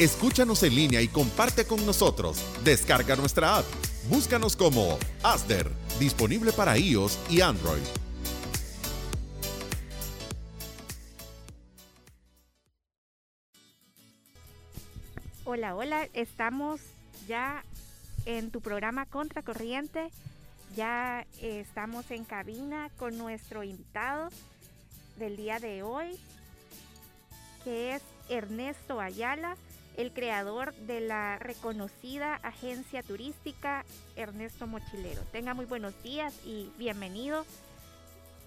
Escúchanos en línea y comparte con nosotros. Descarga nuestra app. Búscanos como ASDER, disponible para iOS y Android. Hola, hola, estamos ya en tu programa Contracorriente. Ya eh, estamos en cabina con nuestro invitado del día de hoy, que es Ernesto Ayala, el creador de la reconocida agencia turística Ernesto Mochilero. Tenga muy buenos días y bienvenido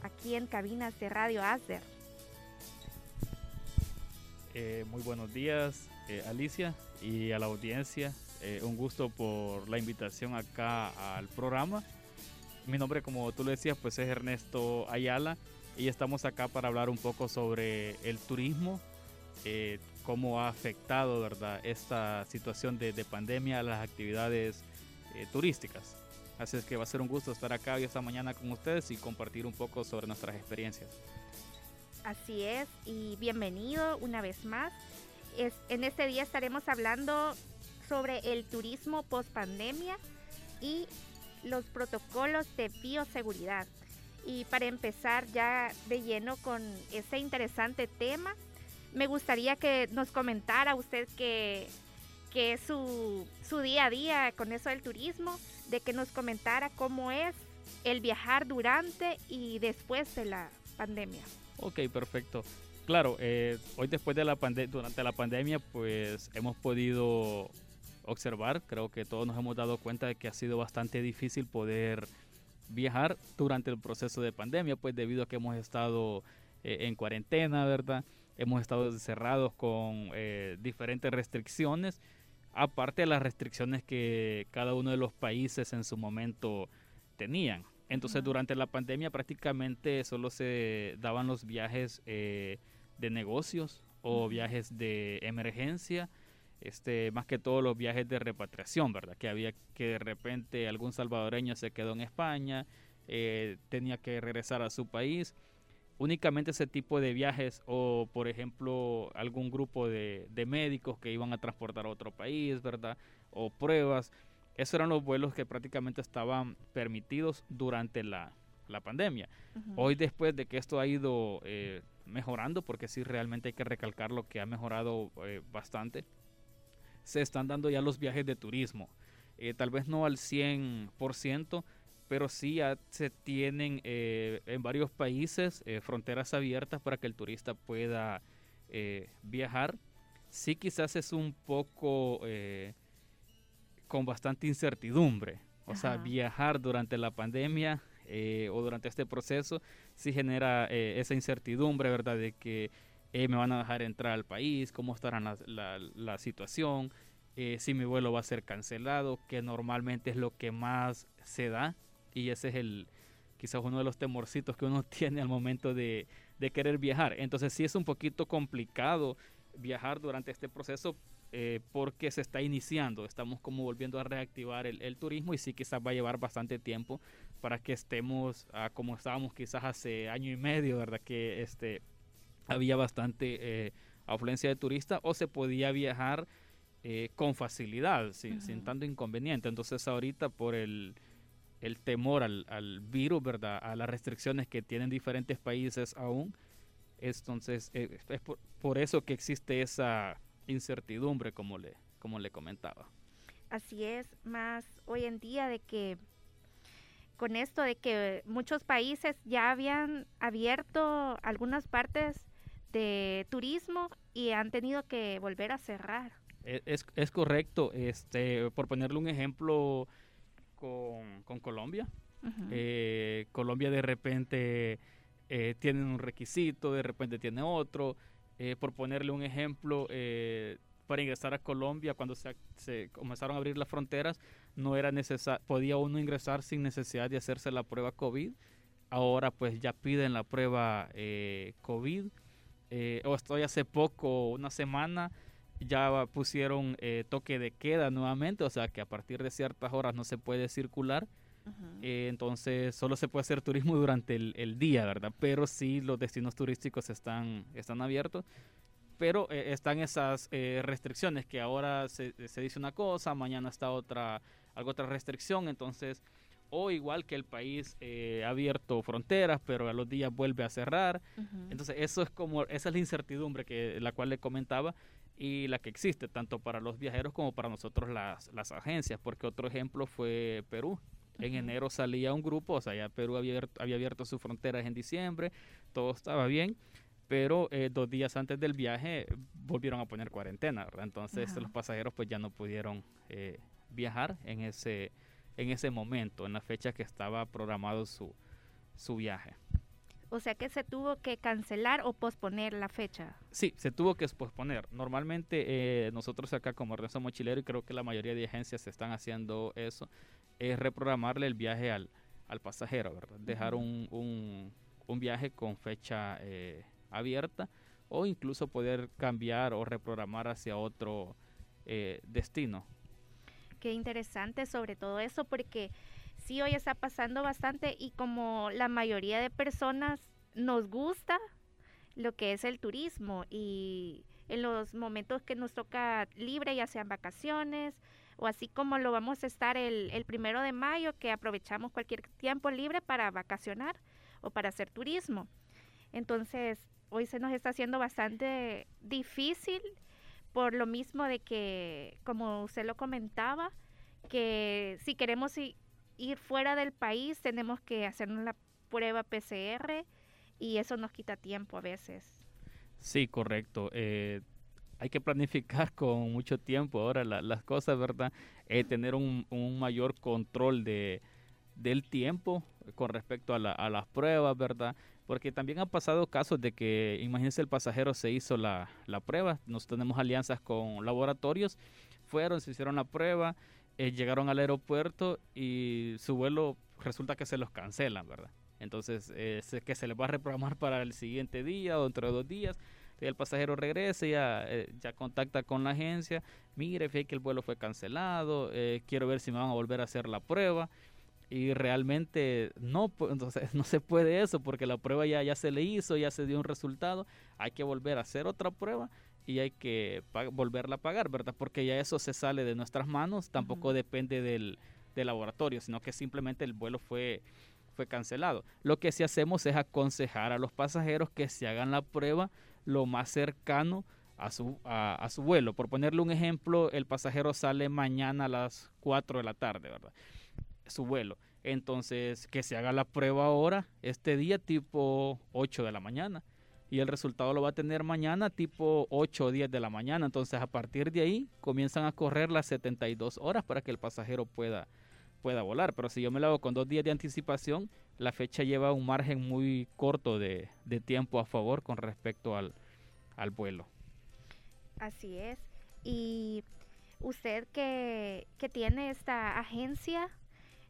aquí en cabinas de Radio Asder. Eh, muy buenos días, eh, Alicia, y a la audiencia. Eh, un gusto por la invitación acá al programa. Mi nombre, como tú lo decías, pues es Ernesto Ayala y estamos acá para hablar un poco sobre el turismo, eh, cómo ha afectado ¿verdad? esta situación de, pandemia a las actividades eh, turísticas. Así es que va a ser un gusto estar acá hoy esta mañana con ustedes y compartir un poco sobre nuestras experiencias. Así es, y bienvenido una vez más. Es, en este día estaremos hablando sobre el turismo post pandemia y los protocolos de bioseguridad. Y para empezar ya de lleno con este interesante tema, me gustaría que nos comentara usted que, que es su, su día a día con eso del turismo, de que nos comentara cómo es el viajar durante y después de la pandemia. Ok, perfecto. Claro, eh, hoy después de la pandemia, durante la pandemia, pues hemos podido observar, creo que todos nos hemos dado cuenta de que ha sido bastante difícil poder viajar durante el proceso de pandemia, pues debido a que hemos estado eh, en cuarentena, ¿verdad? Hemos estado encerrados con eh, diferentes restricciones, aparte de las restricciones que cada uno de los países en su momento tenían. Entonces durante la pandemia prácticamente solo se daban los viajes eh, de negocios o viajes de emergencia, este, más que todos los viajes de repatriación, ¿verdad? Que había que de repente algún salvadoreño se quedó en España, eh, tenía que regresar a su país únicamente ese tipo de viajes o por ejemplo algún grupo de, médicos que iban a transportar a otro país, ¿verdad? O pruebas. Esos eran los vuelos que prácticamente estaban permitidos durante la, pandemia. Hoy después de que esto ha ido eh, mejorando, porque sí realmente hay que recalcar lo que ha mejorado eh, bastante, se están dando ya los viajes de turismo. Eh, tal vez no al 100%, pero sí se tienen eh, en varios países eh, fronteras abiertas para que el turista pueda eh, viajar. Sí quizás es un poco con bastante incertidumbre. O sea, viajar durante la pandemia o durante este proceso sí genera esa incertidumbre, ¿verdad? De que me van a dejar entrar al país, cómo estará la, la situación, si mi vuelo va a ser cancelado, que normalmente es lo que más se da y ese es el quizás uno de los temorcitos que uno tiene al momento de, querer viajar. Entonces sí es un poquito complicado viajar durante este proceso eh, porque se está iniciando, estamos como volviendo a reactivar el, turismo y sí quizás va a llevar bastante tiempo para que estemos como estábamos quizás hace año y medio, ¿verdad? Que este, había bastante eh, afluencia de turistas o se podía viajar eh, con facilidad, sin, sin tanto inconveniente. Entonces ahorita por el el temor al, al, virus, ¿verdad? A las restricciones que tienen diferentes países aún. Entonces, eh, es por, eso que existe esa incertidumbre, como le, como le comentaba. Así es, más hoy en día de que con esto de que muchos países ya habían abierto algunas partes de turismo y han tenido que volver a cerrar. E, es, es correcto, este, por ponerle un ejemplo, con, Colombia. Eh, Colombia de repente eh, tiene un requisito, de repente tiene otro. Eh, por ponerle un ejemplo, para ingresar a Colombia, cuando se, se, comenzaron a abrir las fronteras, no era necesario, podía uno ingresar sin necesidad de hacerse la prueba COVID. Ahora pues ya piden la prueba COVID. o estoy hace poco, una semana, ya pusieron eh, toque de queda nuevamente, o sea que a partir de ciertas horas no se puede circular. Eh, entonces solo se puede hacer turismo durante el, día, ¿verdad? Pero sí los destinos turísticos están, están abiertos. pero eh, están esas eh, restricciones que ahora se, se, dice una cosa, mañana está otra, algo otra restricción, entonces, o igual que el país eh, ha abierto fronteras, pero a los días vuelve a cerrar, entonces eso es como, esa es la incertidumbre que la cual le comentaba y la que existe tanto para los viajeros como para nosotros las, las agencias, porque otro ejemplo fue Perú. En enero salía un grupo, o sea, ya Perú había había abierto sus fronteras en diciembre, todo estaba bien, pero eh, dos días antes del viaje volvieron a poner cuarentena, ¿verdad? Entonces los pasajeros pues ya no pudieron eh, viajar en ese, en ese momento, en la fecha que estaba programado su, su viaje. O sea que se tuvo que cancelar o posponer la fecha. Sí, se tuvo que posponer. Normalmente eh, nosotros acá como Renzo Mochilero y creo que la mayoría de agencias están haciendo eso, es reprogramarle el viaje al, al pasajero, ¿verdad? Dejar un, un, un, viaje con fecha eh, abierta o incluso poder cambiar o reprogramar hacia otro eh, destino. Qué interesante sobre todo eso porque sí hoy está pasando bastante y como la mayoría de personas nos gusta lo que es el turismo y en los momentos que nos toca libre, ya sean vacaciones o así como lo vamos a estar el, el primero de mayo, que aprovechamos cualquier tiempo libre para vacacionar o para hacer turismo. Entonces, hoy se nos está haciendo bastante difícil por lo mismo de que, como usted lo comentaba, que si queremos ir fuera del país tenemos que hacernos la prueba PCR y eso nos quita tiempo a veces. Sí, correcto. Eh, hay que planificar con mucho tiempo ahora las cosas, ¿verdad? Eh, tener un, mayor control de, del tiempo con respecto a, la, a las pruebas, ¿verdad? porque también han pasado casos de que, imagínense, el pasajero se hizo la, la prueba, nos tenemos alianzas con laboratorios, fueron, se hicieron la prueba, eh, llegaron al aeropuerto y su vuelo resulta que se los cancelan, ¿verdad? Entonces, eh, que se les va a reprogramar para el siguiente día o dentro de dos días. El pasajero regresa, ya, eh, ya contacta con la agencia, mire, fíjate que el vuelo fue cancelado, eh, quiero ver si me van a volver a hacer la prueba y realmente no, entonces, no se puede eso porque la prueba ya, ya se le hizo, ya se dio un resultado, hay que volver a hacer otra prueba y hay que volverla a pagar, ¿verdad? Porque ya eso se sale de nuestras manos, tampoco depende del, del, laboratorio, sino que simplemente el vuelo fue, fue cancelado. Lo que sí hacemos es aconsejar a los pasajeros que se hagan la prueba lo más cercano a su, a, a su vuelo. Por ponerle un ejemplo, el pasajero sale mañana a las 4 de la tarde, ¿verdad? su vuelo. Entonces, que se haga la prueba ahora, este día tipo 8 de la mañana. Y el resultado lo va a tener mañana tipo 8 o 10 de la mañana. Entonces, a partir de ahí comienzan a correr las 72 horas para que el pasajero pueda, pueda volar. Pero si yo me lo hago con dos días de anticipación, la fecha lleva un margen muy corto de, tiempo a favor con respecto al, al vuelo. Así es. Y usted que, que tiene esta agencia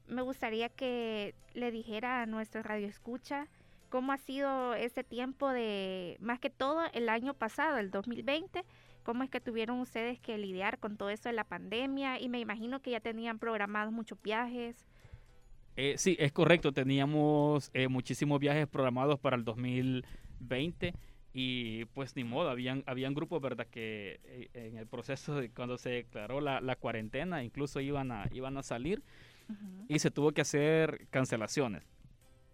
me gustaría que le dijera a nuestro radio escucha cómo ha sido ese tiempo de, más que todo el año pasado, el 2020, cómo es que tuvieron ustedes que lidiar con todo eso de la pandemia y me imagino que ya tenían programados muchos viajes. Eh, sí, es correcto, teníamos eh, muchísimos viajes programados para el 2020 y pues ni modo, habían, habían grupos, ¿verdad? Que eh, en el proceso de cuando se declaró la, la cuarentena incluso iban a, iban a salir y se tuvo que hacer cancelaciones.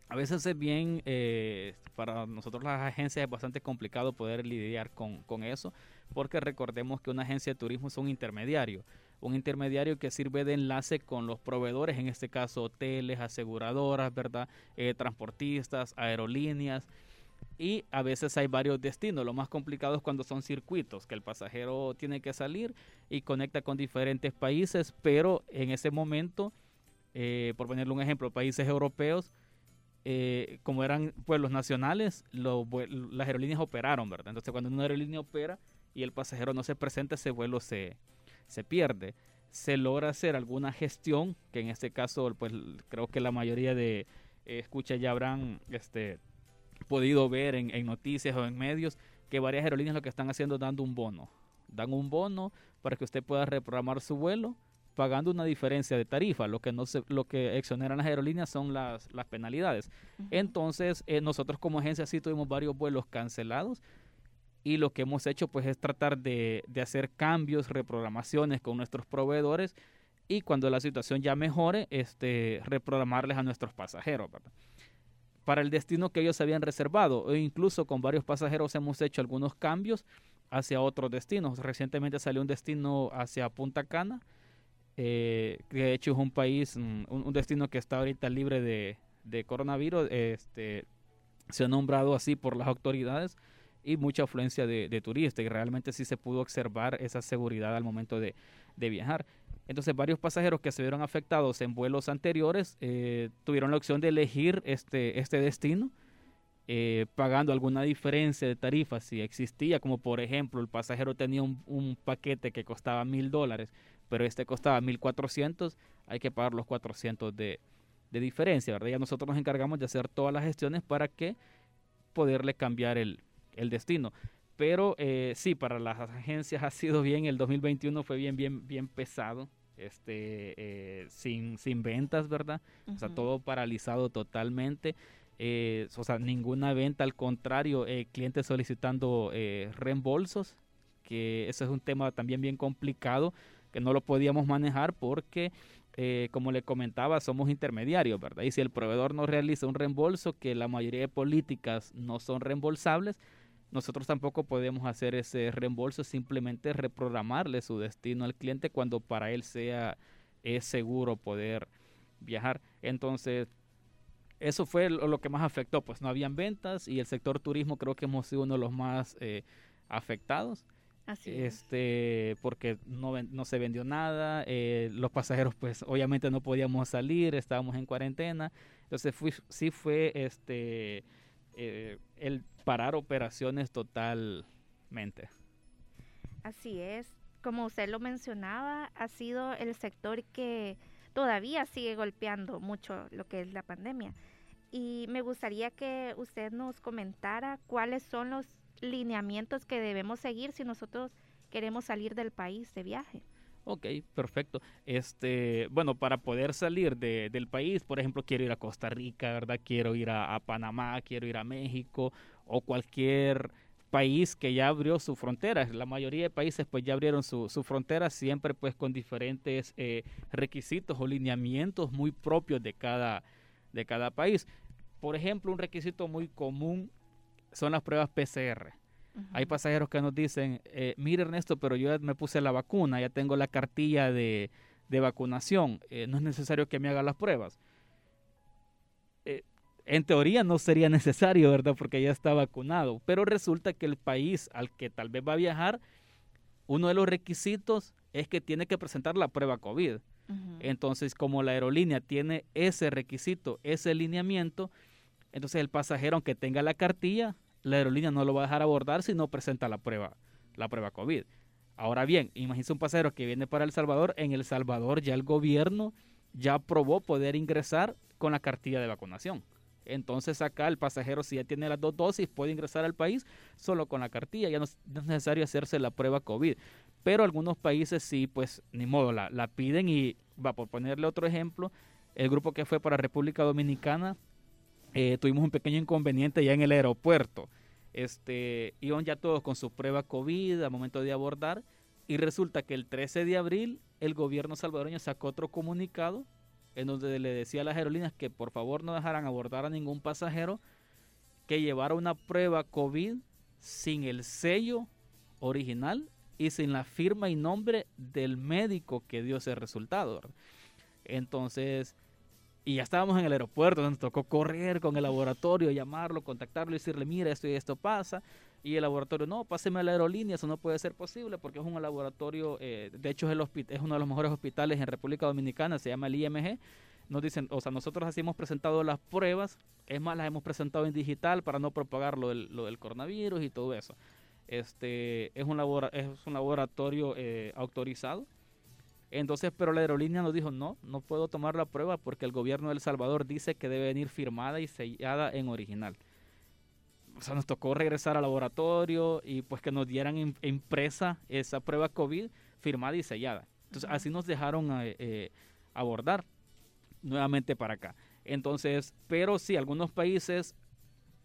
A veces es bien, eh, para nosotros las agencias es bastante complicado poder lidiar con, con, eso, porque recordemos que una agencia de turismo es un intermediario, un intermediario que sirve de enlace con los proveedores, en este caso hoteles, aseguradoras, ¿verdad? Eh, transportistas, aerolíneas, y a veces hay varios destinos. Lo más complicado es cuando son circuitos, que el pasajero tiene que salir y conecta con diferentes países, pero en ese momento eh, por ponerle un ejemplo, países europeos, eh, como eran pueblos nacionales, las aerolíneas operaron, ¿verdad? Entonces cuando una aerolínea opera y el pasajero no se presenta, ese vuelo se, se pierde. Se logra hacer alguna gestión, que en este caso, pues creo que la mayoría de eh, ya habrán este, podido ver en, en noticias o en medios, que varias aerolíneas lo que están haciendo es dando un bono. Dan un bono para que usted pueda reprogramar su vuelo pagando una diferencia de tarifa. Lo que no se, lo que exoneran las aerolíneas son las, las penalidades. Entonces, eh, nosotros como agencia sí tuvimos varios vuelos cancelados y lo que hemos hecho pues es tratar de, de hacer cambios, reprogramaciones con nuestros proveedores y cuando la situación ya mejore, este, reprogramarles a nuestros pasajeros. Para el destino que ellos habían reservado, e incluso con varios pasajeros hemos hecho algunos cambios hacia otros destinos. Recientemente salió un destino hacia Punta Cana, eh, que de hecho es un país, mm, un, destino que está ahorita libre de, de coronavirus. Este, se ha nombrado así por las autoridades y mucha afluencia de, de, turistas y realmente sí se pudo observar esa seguridad al momento de, de viajar. Entonces varios pasajeros que se vieron afectados en vuelos anteriores eh, tuvieron la opción de elegir este, este destino, eh, pagando alguna diferencia de tarifa si existía, como por ejemplo el pasajero tenía un, paquete que costaba mil dólares, pero este costaba mil cuatrocientos, hay que pagar los cuatrocientos de, de diferencia, ¿verdad? Ya nosotros nos encargamos de hacer todas las gestiones para que poderle cambiar el, el destino. Pero eh, sí, para las agencias ha sido bien, el 2021 fue bien, bien, bien pesado este, eh, sin, sin ventas, ¿verdad? O sea, todo paralizado totalmente. Eh, o sea, ninguna venta, al contrario, eh, clientes solicitando reembolsos, que ese es un tema también bien complicado, que no lo podíamos manejar porque, como le comentaba, somos intermediarios, ¿verdad? Y si el proveedor no realiza un reembolso, que la mayoría de políticas no son reembolsables, nosotros tampoco podemos hacer ese reembolso, simplemente reprogramarle su destino al cliente cuando para él sea es seguro poder viajar. Entonces, eso fue lo, que más afectó, pues no habían ventas y el sector turismo creo que hemos sido uno de los más eh, afectados. Así este, porque no, no se vendió nada, eh, los pasajeros pues obviamente no podíamos salir, estábamos en cuarentena, entonces fui, sí fue este eh, el parar operaciones totalmente. Así es. Como usted lo mencionaba, ha sido el sector que todavía sigue golpeando mucho lo que es la pandemia. Y me gustaría que usted nos comentara cuáles son los lineamientos que debemos seguir si nosotros queremos salir del país de viaje. Ok, perfecto. Este, bueno, para poder salir de, del país, por ejemplo, quiero ir a Costa Rica, ¿verdad? Quiero ir a, Panamá, quiero ir a México o cualquier país que ya abrió su frontera. La mayoría de países pues ya abrieron su, su frontera, siempre pues con diferentes eh, requisitos o lineamientos muy propios de cada, de cada país. Por ejemplo, un requisito muy común son las pruebas PCR. Hay pasajeros que nos dicen, eh, mire Ernesto, pero yo ya me puse la vacuna, ya tengo la cartilla de, vacunación, eh, no es necesario que me haga las pruebas. Eh, en teoría no sería necesario, ¿verdad? Porque ya está vacunado, pero resulta que el país al que tal vez va a viajar, uno de los requisitos es que tiene que presentar la prueba COVID. Entonces, como la aerolínea tiene ese requisito, ese lineamiento, entonces el pasajero, aunque tenga la cartilla, la aerolínea no lo va a dejar abordar si no presenta la prueba, la prueba COVID. Ahora bien, imagínese un pasajero que viene para El Salvador. En El Salvador ya el gobierno ya aprobó poder ingresar con la cartilla de vacunación. Entonces acá el pasajero si ya tiene las dos dosis puede ingresar al país solo con la cartilla, ya no es necesario hacerse la prueba COVID. Pero algunos países sí, pues ni modo, la, la piden y va por ponerle otro ejemplo, el grupo que fue para República Dominicana eh, tuvimos un pequeño inconveniente ya en el aeropuerto. Este, iban ya todos con su prueba COVID al momento de abordar y resulta que el 13 de abril el gobierno salvadoreño sacó otro comunicado en donde le decía a las aerolíneas que por favor no dejaran abordar a ningún pasajero que llevara una prueba COVID sin el sello original y sin la firma y nombre del médico que dio ese resultado. Entonces, y ya estábamos en el aeropuerto, nos tocó correr con el laboratorio, llamarlo, contactarlo y decirle, mira, esto y esto pasa. Y el laboratorio, no, páseme a la aerolínea, eso no puede ser posible porque es un laboratorio, eh, de hecho es, el es uno de los mejores hospitales en República Dominicana, se llama el IMG. Nos dicen, o sea, nosotros así hemos presentado las pruebas, es más, las hemos presentado en digital para no propagar lo del, lo del coronavirus y todo eso. Este, es, un es un laboratorio eh, autorizado entonces, pero la aerolínea nos dijo, no, no puedo tomar la prueba porque el gobierno de El Salvador dice que debe venir firmada y sellada en original. O sea, nos tocó regresar al laboratorio y pues que nos dieran impresa esa prueba COVID firmada y sellada. Entonces, así nos dejaron eh, eh, abordar nuevamente para acá. Entonces, pero sí, algunos países,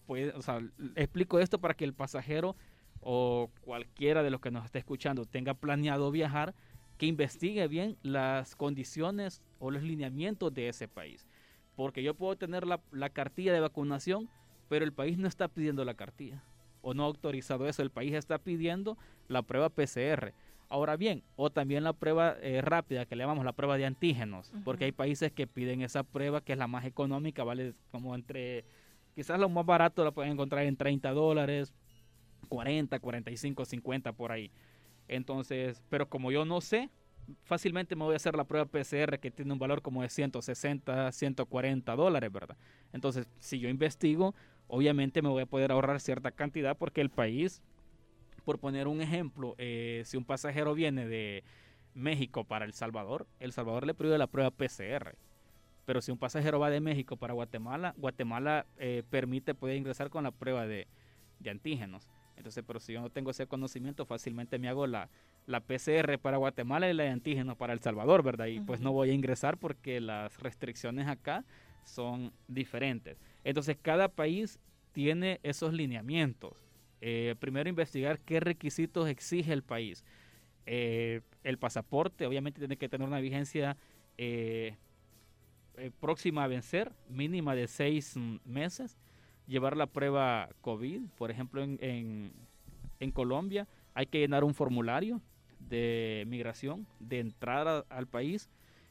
pues, o sea, explico esto para que el pasajero o cualquiera de los que nos esté escuchando tenga planeado viajar, que investigue bien las condiciones o los lineamientos de ese país. Porque yo puedo tener la, la cartilla de vacunación, pero el país no está pidiendo la cartilla o no ha autorizado eso. El país está pidiendo la prueba PCR. Ahora bien, o también la prueba eh, rápida, que le llamamos la prueba de antígenos, porque hay países que piden esa prueba, que es la más económica, vale como entre, quizás lo más barato la pueden encontrar en 30 dólares, 40, 45, 50 por ahí. Entonces, pero como yo no sé, fácilmente me voy a hacer la prueba PCR que tiene un valor como de 160, 140 dólares, ¿verdad? Entonces, si yo investigo, obviamente me voy a poder ahorrar cierta cantidad porque el país, por poner un ejemplo, eh, si un pasajero viene de México para El Salvador, El Salvador le prohíbe la prueba PCR. Pero si un pasajero va de México para Guatemala, Guatemala eh, permite poder ingresar con la prueba de antígenos. Entonces, pero si yo no tengo ese conocimiento, fácilmente me hago la, la PCR para Guatemala y la de antígenos para El Salvador, ¿verdad? Y pues no voy a ingresar porque las restricciones acá son diferentes. Entonces, cada país tiene esos lineamientos. Eh, primero, investigar qué requisitos exige el país. Eh, el pasaporte, obviamente, tiene que tener una vigencia eh, próxima a vencer, mínima de seis meses llevar la prueba COVID. Por ejemplo, en, en, Colombia hay que llenar un formulario de migración, de entrada al país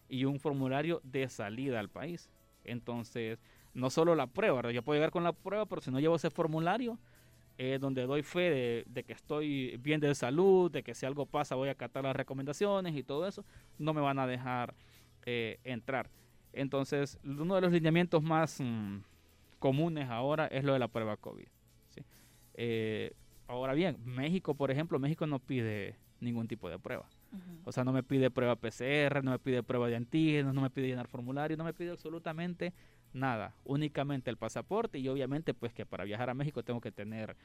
y un formulario de salida al país. Entonces, no solo la prueba, yo puedo llegar con la prueba, pero si no llevo ese formulario, eh, donde doy fe de, que estoy bien de salud, de que si algo pasa voy a acatar las recomendaciones y todo eso, no me van a dejar eh, entrar. Entonces, uno de los lineamientos más mm, comunes ahora es lo de la prueba COVID. Eh, ahora bien, México, por ejemplo, México no pide ningún tipo de prueba. O sea, no me pide prueba PCR, no me pide prueba de antígenos, no me pide llenar formulario, no me pide absolutamente nada. Únicamente el pasaporte y obviamente pues que para viajar a México tengo que tener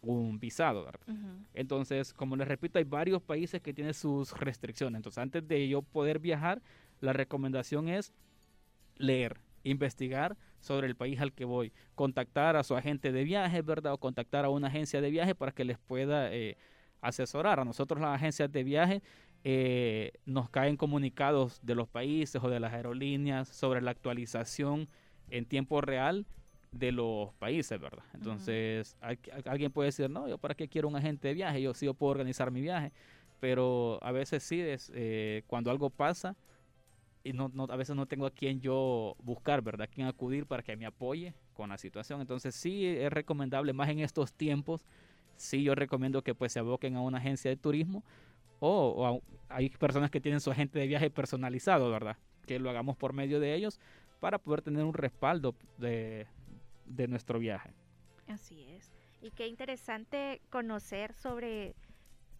un visado. Entonces, como les repito, hay varios países que tienen sus restricciones. Entonces, antes de yo poder viajar, la recomendación es leer, investigar sobre el país al que voy, contactar a su agente de viaje, ¿verdad? O contactar a una agencia de viaje para que les pueda eh, asesorar. A nosotros las agencias de viaje eh, nos caen comunicados de los países o de las aerolíneas sobre la actualización en tiempo real de los países, ¿verdad? Entonces, alguien puede decir, no, yo para qué quiero un agente de viaje, yo sí yo puedo organizar mi viaje, pero a veces sí, es, eh, cuando algo pasa, y no, no, a veces no tengo a quién yo buscar, ¿verdad? A quién acudir para que me apoye con la situación. Entonces sí es recomendable, más en estos tiempos, sí yo recomiendo que pues se aboquen a una agencia de turismo o, hay personas que tienen su agente de viaje personalizado, ¿verdad? Que lo hagamos por medio de ellos para poder tener un respaldo de, de nuestro viaje. Así es. Y qué interesante conocer sobre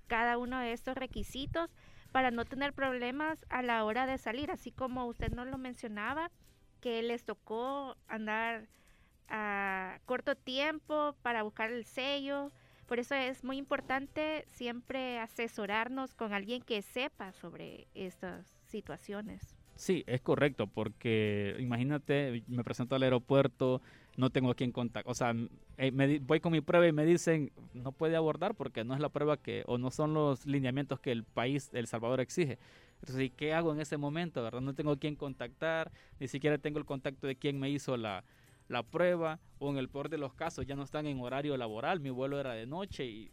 cada uno de estos requisitos para no tener problemas a la hora de salir, así como usted nos lo mencionaba, que les tocó andar a corto tiempo para buscar el sello. Por eso es muy importante siempre asesorarnos con alguien que sepa sobre estas situaciones. Sí, es correcto, porque imagínate, me presento al aeropuerto, no tengo a quien contactar. O sea, eh, me, voy con mi prueba y me dicen, no puede abordar porque no es la prueba que, o no son los lineamientos que el país, El Salvador, exige. Entonces, ¿qué hago en ese momento? ¿verdad? No tengo a quien contactar, ni siquiera tengo el contacto de quien me hizo la, la prueba, o en el peor de los casos ya no están en horario laboral, mi vuelo era de noche y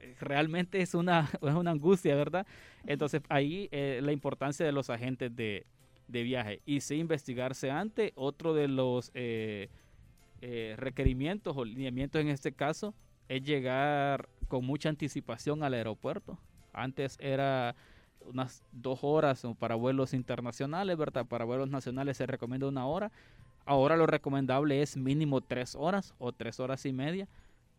eh, realmente es una, es una angustia, ¿verdad? Entonces ahí eh, la importancia de los agentes de, de viaje y sí investigarse antes, otro de los eh, eh, requerimientos o lineamientos en este caso es llegar con mucha anticipación al aeropuerto. Antes era unas dos horas para vuelos internacionales, ¿verdad? Para vuelos nacionales se recomienda una hora. Ahora lo recomendable es mínimo tres horas o tres horas y media.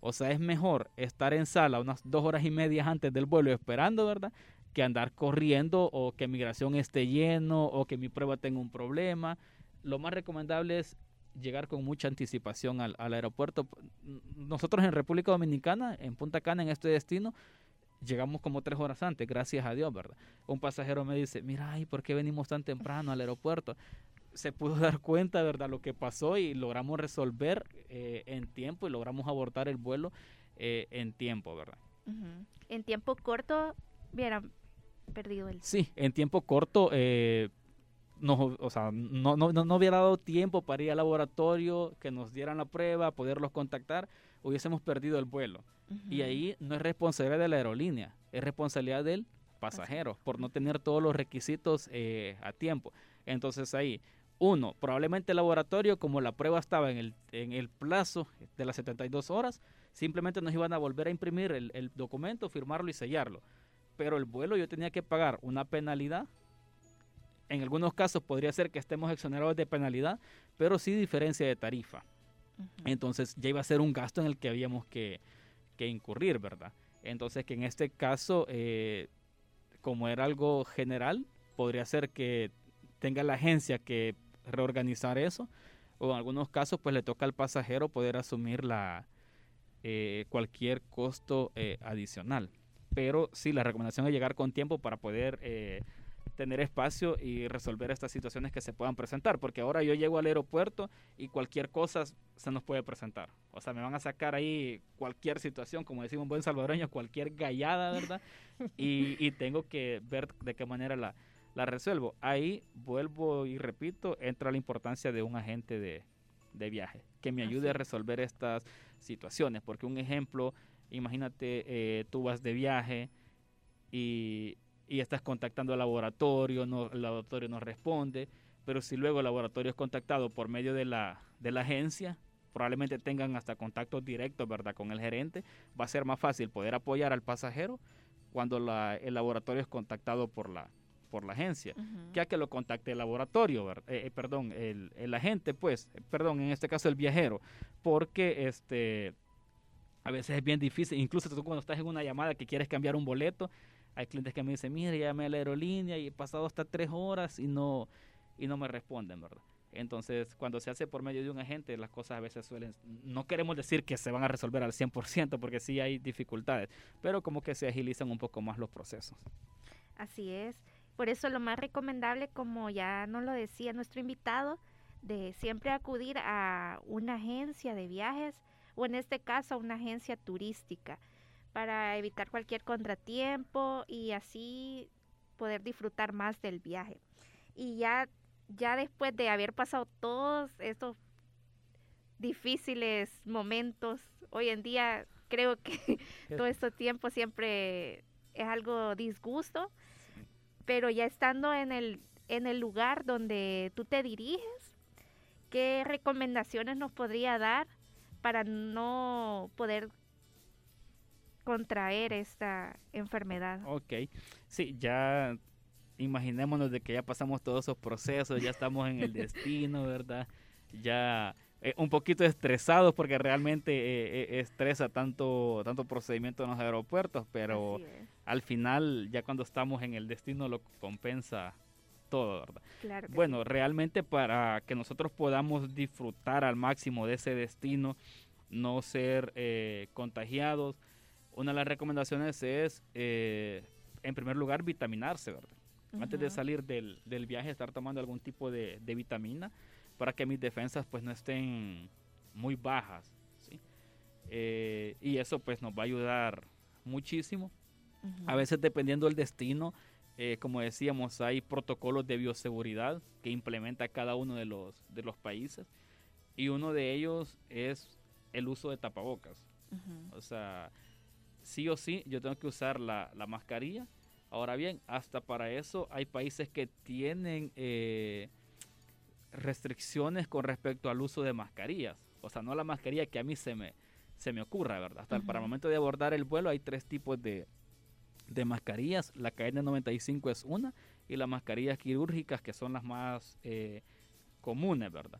O sea, es mejor estar en sala unas dos horas y media antes del vuelo esperando, ¿verdad? Que andar corriendo o que migración esté lleno o que mi prueba tenga un problema. Lo más recomendable es llegar con mucha anticipación al, aeropuerto. Nosotros en República Dominicana, en Punta Cana, en este destino, llegamos como tres horas antes, gracias a Dios, ¿verdad? Un pasajero me dice, mira, ¿y por qué venimos tan temprano al aeropuerto? Se pudo dar cuenta, ¿verdad?, lo que pasó y logramos resolver eh, en tiempo y logramos abortar el vuelo eh, en tiempo, ¿verdad? En tiempo corto hubieran perdido el... Sí, en tiempo corto eh, no, o sea, no, no, no, hubiera dado tiempo para ir al laboratorio, que nos dieran la prueba, poderlos contactar, hubiésemos perdido el vuelo. Y ahí no es responsabilidad de la aerolínea, es responsabilidad del pasajero por no tener todos los requisitos eh, a tiempo. Entonces ahí, uno, probablemente el laboratorio, como la prueba estaba en el, en el plazo de las 72 horas, simplemente nos iban a volver a imprimir el, el documento, firmarlo y sellarlo. Pero el vuelo yo tenía que pagar una penalidad en algunos casos podría ser que estemos exonerados de penalidad, pero sí diferencia de tarifa. Entonces ya iba a ser un gasto en el que habíamos que, incurrir, ¿verdad? Entonces que en este caso, eh, como era algo general, podría ser que tenga la agencia que reorganizar eso, o en algunos casos pues le toca al pasajero poder asumir la, eh, cualquier costo eh, adicional. Pero sí, la recomendación es llegar con tiempo para poder tener espacio y resolver estas situaciones que se puedan presentar, porque ahora yo llego al aeropuerto y cualquier cosa se nos puede presentar. O sea, me van a sacar ahí cualquier situación, como decimos un buen salvadoreño, cualquier gallada, ¿verdad? y, tengo que ver de qué manera la, la resuelvo. Ahí vuelvo y repito, entra la importancia de un agente de, de viaje que me ayude a resolver estas situaciones, porque un ejemplo, imagínate, eh, tú vas de viaje y y estás contactando al laboratorio, no, el laboratorio no responde, pero si luego el laboratorio es contactado por medio de la, de la agencia, probablemente tengan hasta contactos directos, ¿verdad?, con el gerente, va a ser más fácil poder apoyar al pasajero cuando el laboratorio es contactado por la, por la agencia, que a que lo contacte el laboratorio, eh, eh, perdón, el, el, agente, pues, eh, perdón, en este caso el viajero, porque este a veces es bien difícil, incluso tú cuando estás en una llamada que quieres cambiar un boleto, hay clientes que me dicen, mire, llamé a la aerolínea y he pasado hasta tres horas y no, y no me responden, ¿verdad? Entonces, cuando se hace por medio de un agente, las cosas a veces suelen, no queremos decir que se van a resolver al 100%, porque sí hay dificultades, pero como que se agilizan un poco más los procesos. Así es. Por eso lo más recomendable, como ya nos lo decía nuestro invitado, de siempre acudir a una agencia de viajes o en este caso a una agencia turística para evitar cualquier contratiempo y así poder disfrutar más del viaje. Y ya, ya después de haber pasado todos estos difíciles momentos, hoy en día creo que todo este tiempo siempre es algo disgusto, pero ya estando en el, en el lugar donde tú te diriges, ¿qué recomendaciones nos podría dar para no poder contraer esta enfermedad. Ok, sí, ya imaginémonos de que ya pasamos todos esos procesos, ya estamos en el destino, ¿verdad? Ya eh, un poquito estresados porque realmente eh, eh, estresa tanto, tanto procedimiento en los aeropuertos, pero al final ya cuando estamos en el destino lo compensa todo, ¿verdad? Claro bueno, realmente para que nosotros podamos disfrutar al máximo de ese destino, no ser contagiados, una de las recomendaciones es, eh, en primer lugar, vitaminarse, ¿verdad? Antes de salir del, del, viaje, estar tomando algún tipo de, de, vitamina para que mis defensas pues no estén muy bajas, ¿sí? Eh, y eso pues nos va a ayudar muchísimo. A veces dependiendo del destino, eh, como decíamos, hay protocolos de bioseguridad que implementa cada uno de los, de los países y uno de ellos es el uso de tapabocas. O sea, sí o sí yo tengo que usar la, mascarilla. Ahora bien, hasta para eso hay países que tienen eh, restricciones con respecto al uso de mascarillas. O sea, no la mascarilla que a mí se me, se me ocurra, ¿verdad? Hasta para el momento de abordar el vuelo hay tres tipos de, mascarillas. La KN95 es una y las mascarillas quirúrgicas que son las más eh, comunes, ¿verdad?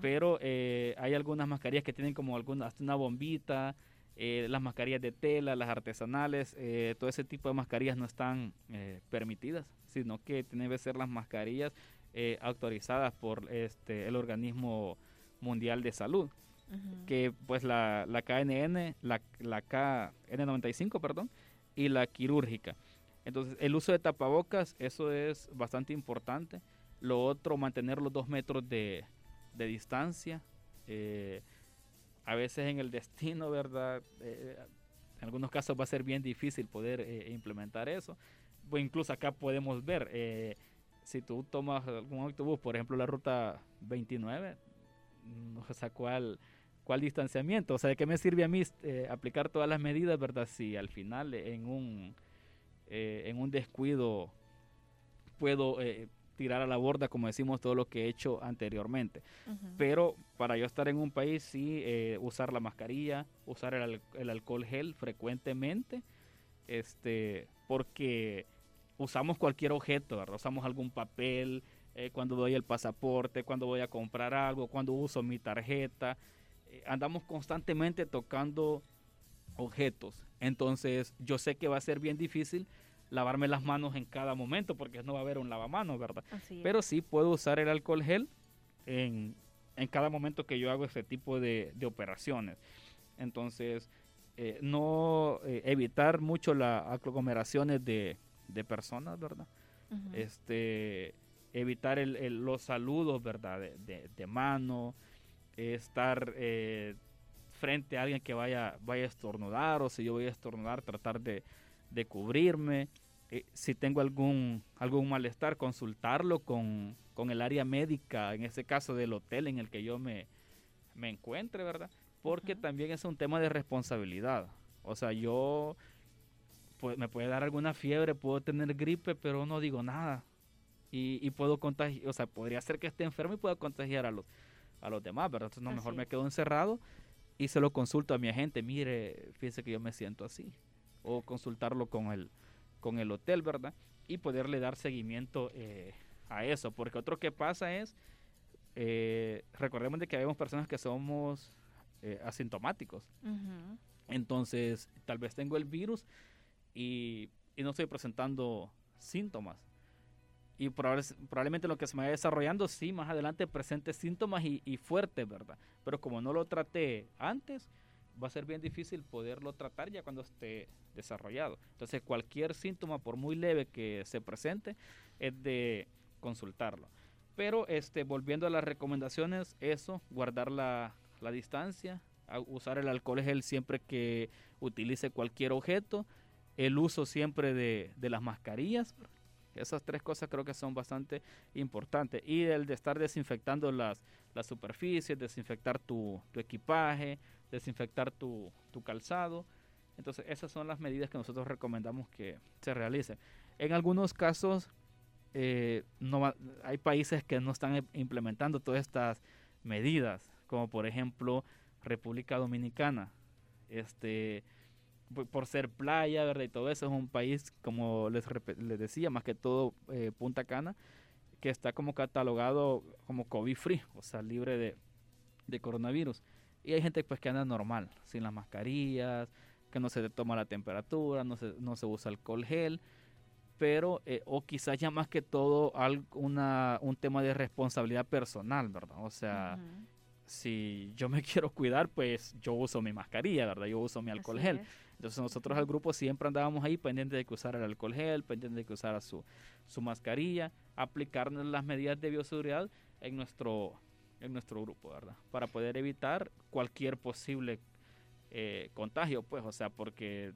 Pero eh, hay algunas mascarillas que tienen como alguna, hasta una bombita, eh, las mascarillas de tela, las artesanales, eh, todo ese tipo de mascarillas no están eh, permitidas, sino que tienen que ser las mascarillas autorizadas por este el organismo mundial de salud, que pues la, la KNN, la, la KN95, perdón, y la quirúrgica. Entonces, el uso de tapabocas, eso es bastante importante. Lo otro, mantener los dos metros de, de distancia. Eh, a veces en el destino, ¿verdad? Eh, en algunos casos va a ser bien difícil poder eh, implementar eso. Pues incluso acá podemos ver, eh, si tú tomas algún autobús, por ejemplo la ruta 29, no sé cuál, cuál distanciamiento, o sea, ¿de qué me sirve a mí aplicar todas las medidas, verdad? Si al final en un, en un descuido puedo tirar a la borda, como decimos, todo lo que he hecho anteriormente. Pero para yo estar en un país, sí, eh, usar la mascarilla, usar el, el, alcohol gel frecuentemente, este, porque usamos cualquier objeto, usamos algún papel, eh, cuando doy el pasaporte, cuando voy a comprar algo, cuando uso mi tarjeta. Eh, andamos constantemente tocando objetos. Entonces yo sé que va a ser bien difícil lavarme las manos en cada momento porque no va a haber un lavamanos, ¿verdad? Pero sí puedo usar el alcohol gel en, cada momento que yo hago ese tipo de, operaciones. Entonces, eh, no eh, evitar mucho las aglomeraciones de, personas, ¿verdad? Este evitar el, los saludos, ¿verdad? De, de, mano, estar eh, frente a alguien que vaya, vaya a estornudar o si yo voy a estornudar, tratar de, de cubrirme. Eh, si tengo algún, algún malestar, consultarlo con, el área médica, en ese caso del hotel en el que yo me, me encuentre, ¿verdad? Porque también es un tema de responsabilidad. O sea, yo pues, me puede dar alguna fiebre, puedo tener gripe, pero no digo nada. Y, y puedo contagiar, o sea, podría ser que esté enfermo y pueda contagiar a los, a los demás, ¿verdad? Entonces, no, mejor me quedo encerrado y se lo consulto a mi agente. Mire, fíjese que yo me siento así o consultarlo con el, con el hotel, ¿verdad? Y poderle dar seguimiento eh, a eso, porque otro que pasa es, eh, recordemos de que habemos personas que somos eh, asintomáticos. Entonces, tal vez tengo el virus y, no estoy presentando síntomas. Y probablemente lo que se me vaya desarrollando, sí, más adelante presente síntomas y, y fuertes, ¿verdad? Pero como no lo traté antes, va a ser bien difícil poderlo tratar ya cuando esté desarrollado. Entonces, cualquier síntoma, por muy leve que se presente, es de consultarlo. Pero este, volviendo a las recomendaciones, eso, guardar la, distancia, usar el alcohol gel siempre que utilice cualquier objeto, el uso siempre de, las mascarillas. Esas tres cosas creo que son bastante importantes. Y el de estar desinfectando las, las superficies, desinfectar tu, tu equipaje, desinfectar tu, calzado. Entonces esas son las medidas que nosotros recomendamos que se realicen. En algunos casos eh, no hay países que no están implementando todas estas medidas, como por ejemplo República Dominicana. Este, por ser playa, ¿verdad? Y todo eso es un país, como les, les decía, más que todo eh, Punta Cana, que está como catalogado como COVID free, o sea, libre de, de coronavirus. Y hay gente pues que anda normal, sin las mascarillas, que no se toma la temperatura, no se, no se usa alcohol gel, pero, eh, o quizás ya más que todo una, un tema de responsabilidad personal, ¿verdad? O sea, si yo me quiero cuidar, pues yo uso mi mascarilla, ¿verdad? Yo uso mi alcohol gel. Entonces nosotros al grupo siempre andábamos ahí pendientes de que usara el alcohol gel, pendientes de que usara su, su mascarilla, aplicarnos las medidas de bioseguridad en nuestro en nuestro grupo, ¿verdad? Para poder evitar cualquier posible eh, contagio, pues, o sea, porque,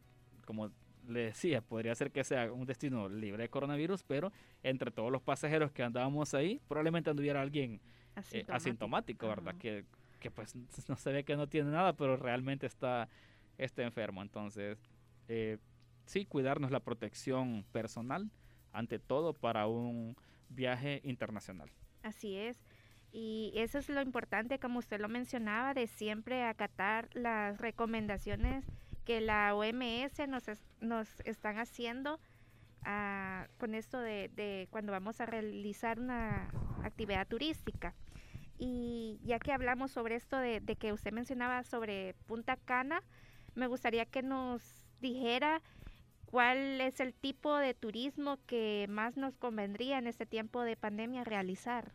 como le decía, podría ser que sea un destino libre de coronavirus, pero entre todos los pasajeros que andábamos ahí, probablemente anduviera alguien eh, asintomático, ¿verdad? Que, que, pues no se ve que no tiene nada, pero realmente está, está enfermo. Entonces, eh, sí, cuidarnos la protección personal ante todo para un viaje internacional. Así es. Y eso es lo importante, como usted lo mencionaba, de siempre acatar las recomendaciones que la OMS nos, nos están haciendo ah, con esto de, cuando vamos a realizar una actividad turística. Y ya que hablamos sobre esto de, de que usted mencionaba sobre Punta Cana, me gustaría que nos dijera cuál es el tipo de turismo que más nos convendría en este tiempo de pandemia realizar.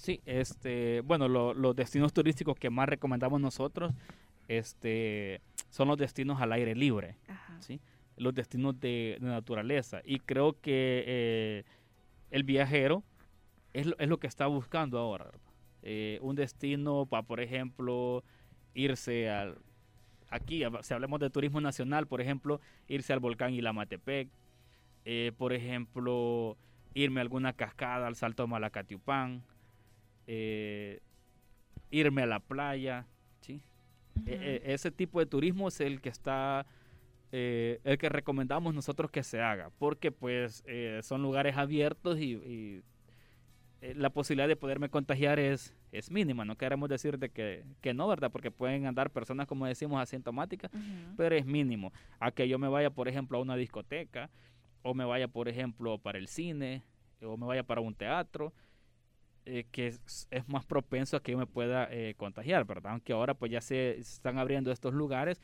Sí, este, bueno, los destinos turísticos que más recomendamos nosotros este, son los destinos al aire libre, ¿sí? los destinos de, naturaleza. Y creo que eh, el viajero es lo, es lo, que está buscando ahora. Eh, un destino para, por ejemplo, irse al, aquí, si hablemos de turismo nacional, por ejemplo, irse al volcán Ilamatepec, eh, por ejemplo, irme a alguna cascada, al Salto de Malacatiupán, eh, irme a la playa, ¿sí? E, e, ese tipo de turismo es el que está, eh, el que recomendamos nosotros que se haga, porque pues son lugares abiertos y, la posibilidad de poderme contagiar es, es mínima. No queremos decir de que, que no, ¿verdad? Porque pueden andar personas, como decimos, asintomáticas, pero es mínimo. A que yo me vaya, por ejemplo, a una discoteca, o me vaya, por ejemplo, para el cine, o me vaya para un teatro, eh, que es, más propenso a que yo me pueda eh, contagiar, ¿verdad? Aunque ahora pues ya se están abriendo estos lugares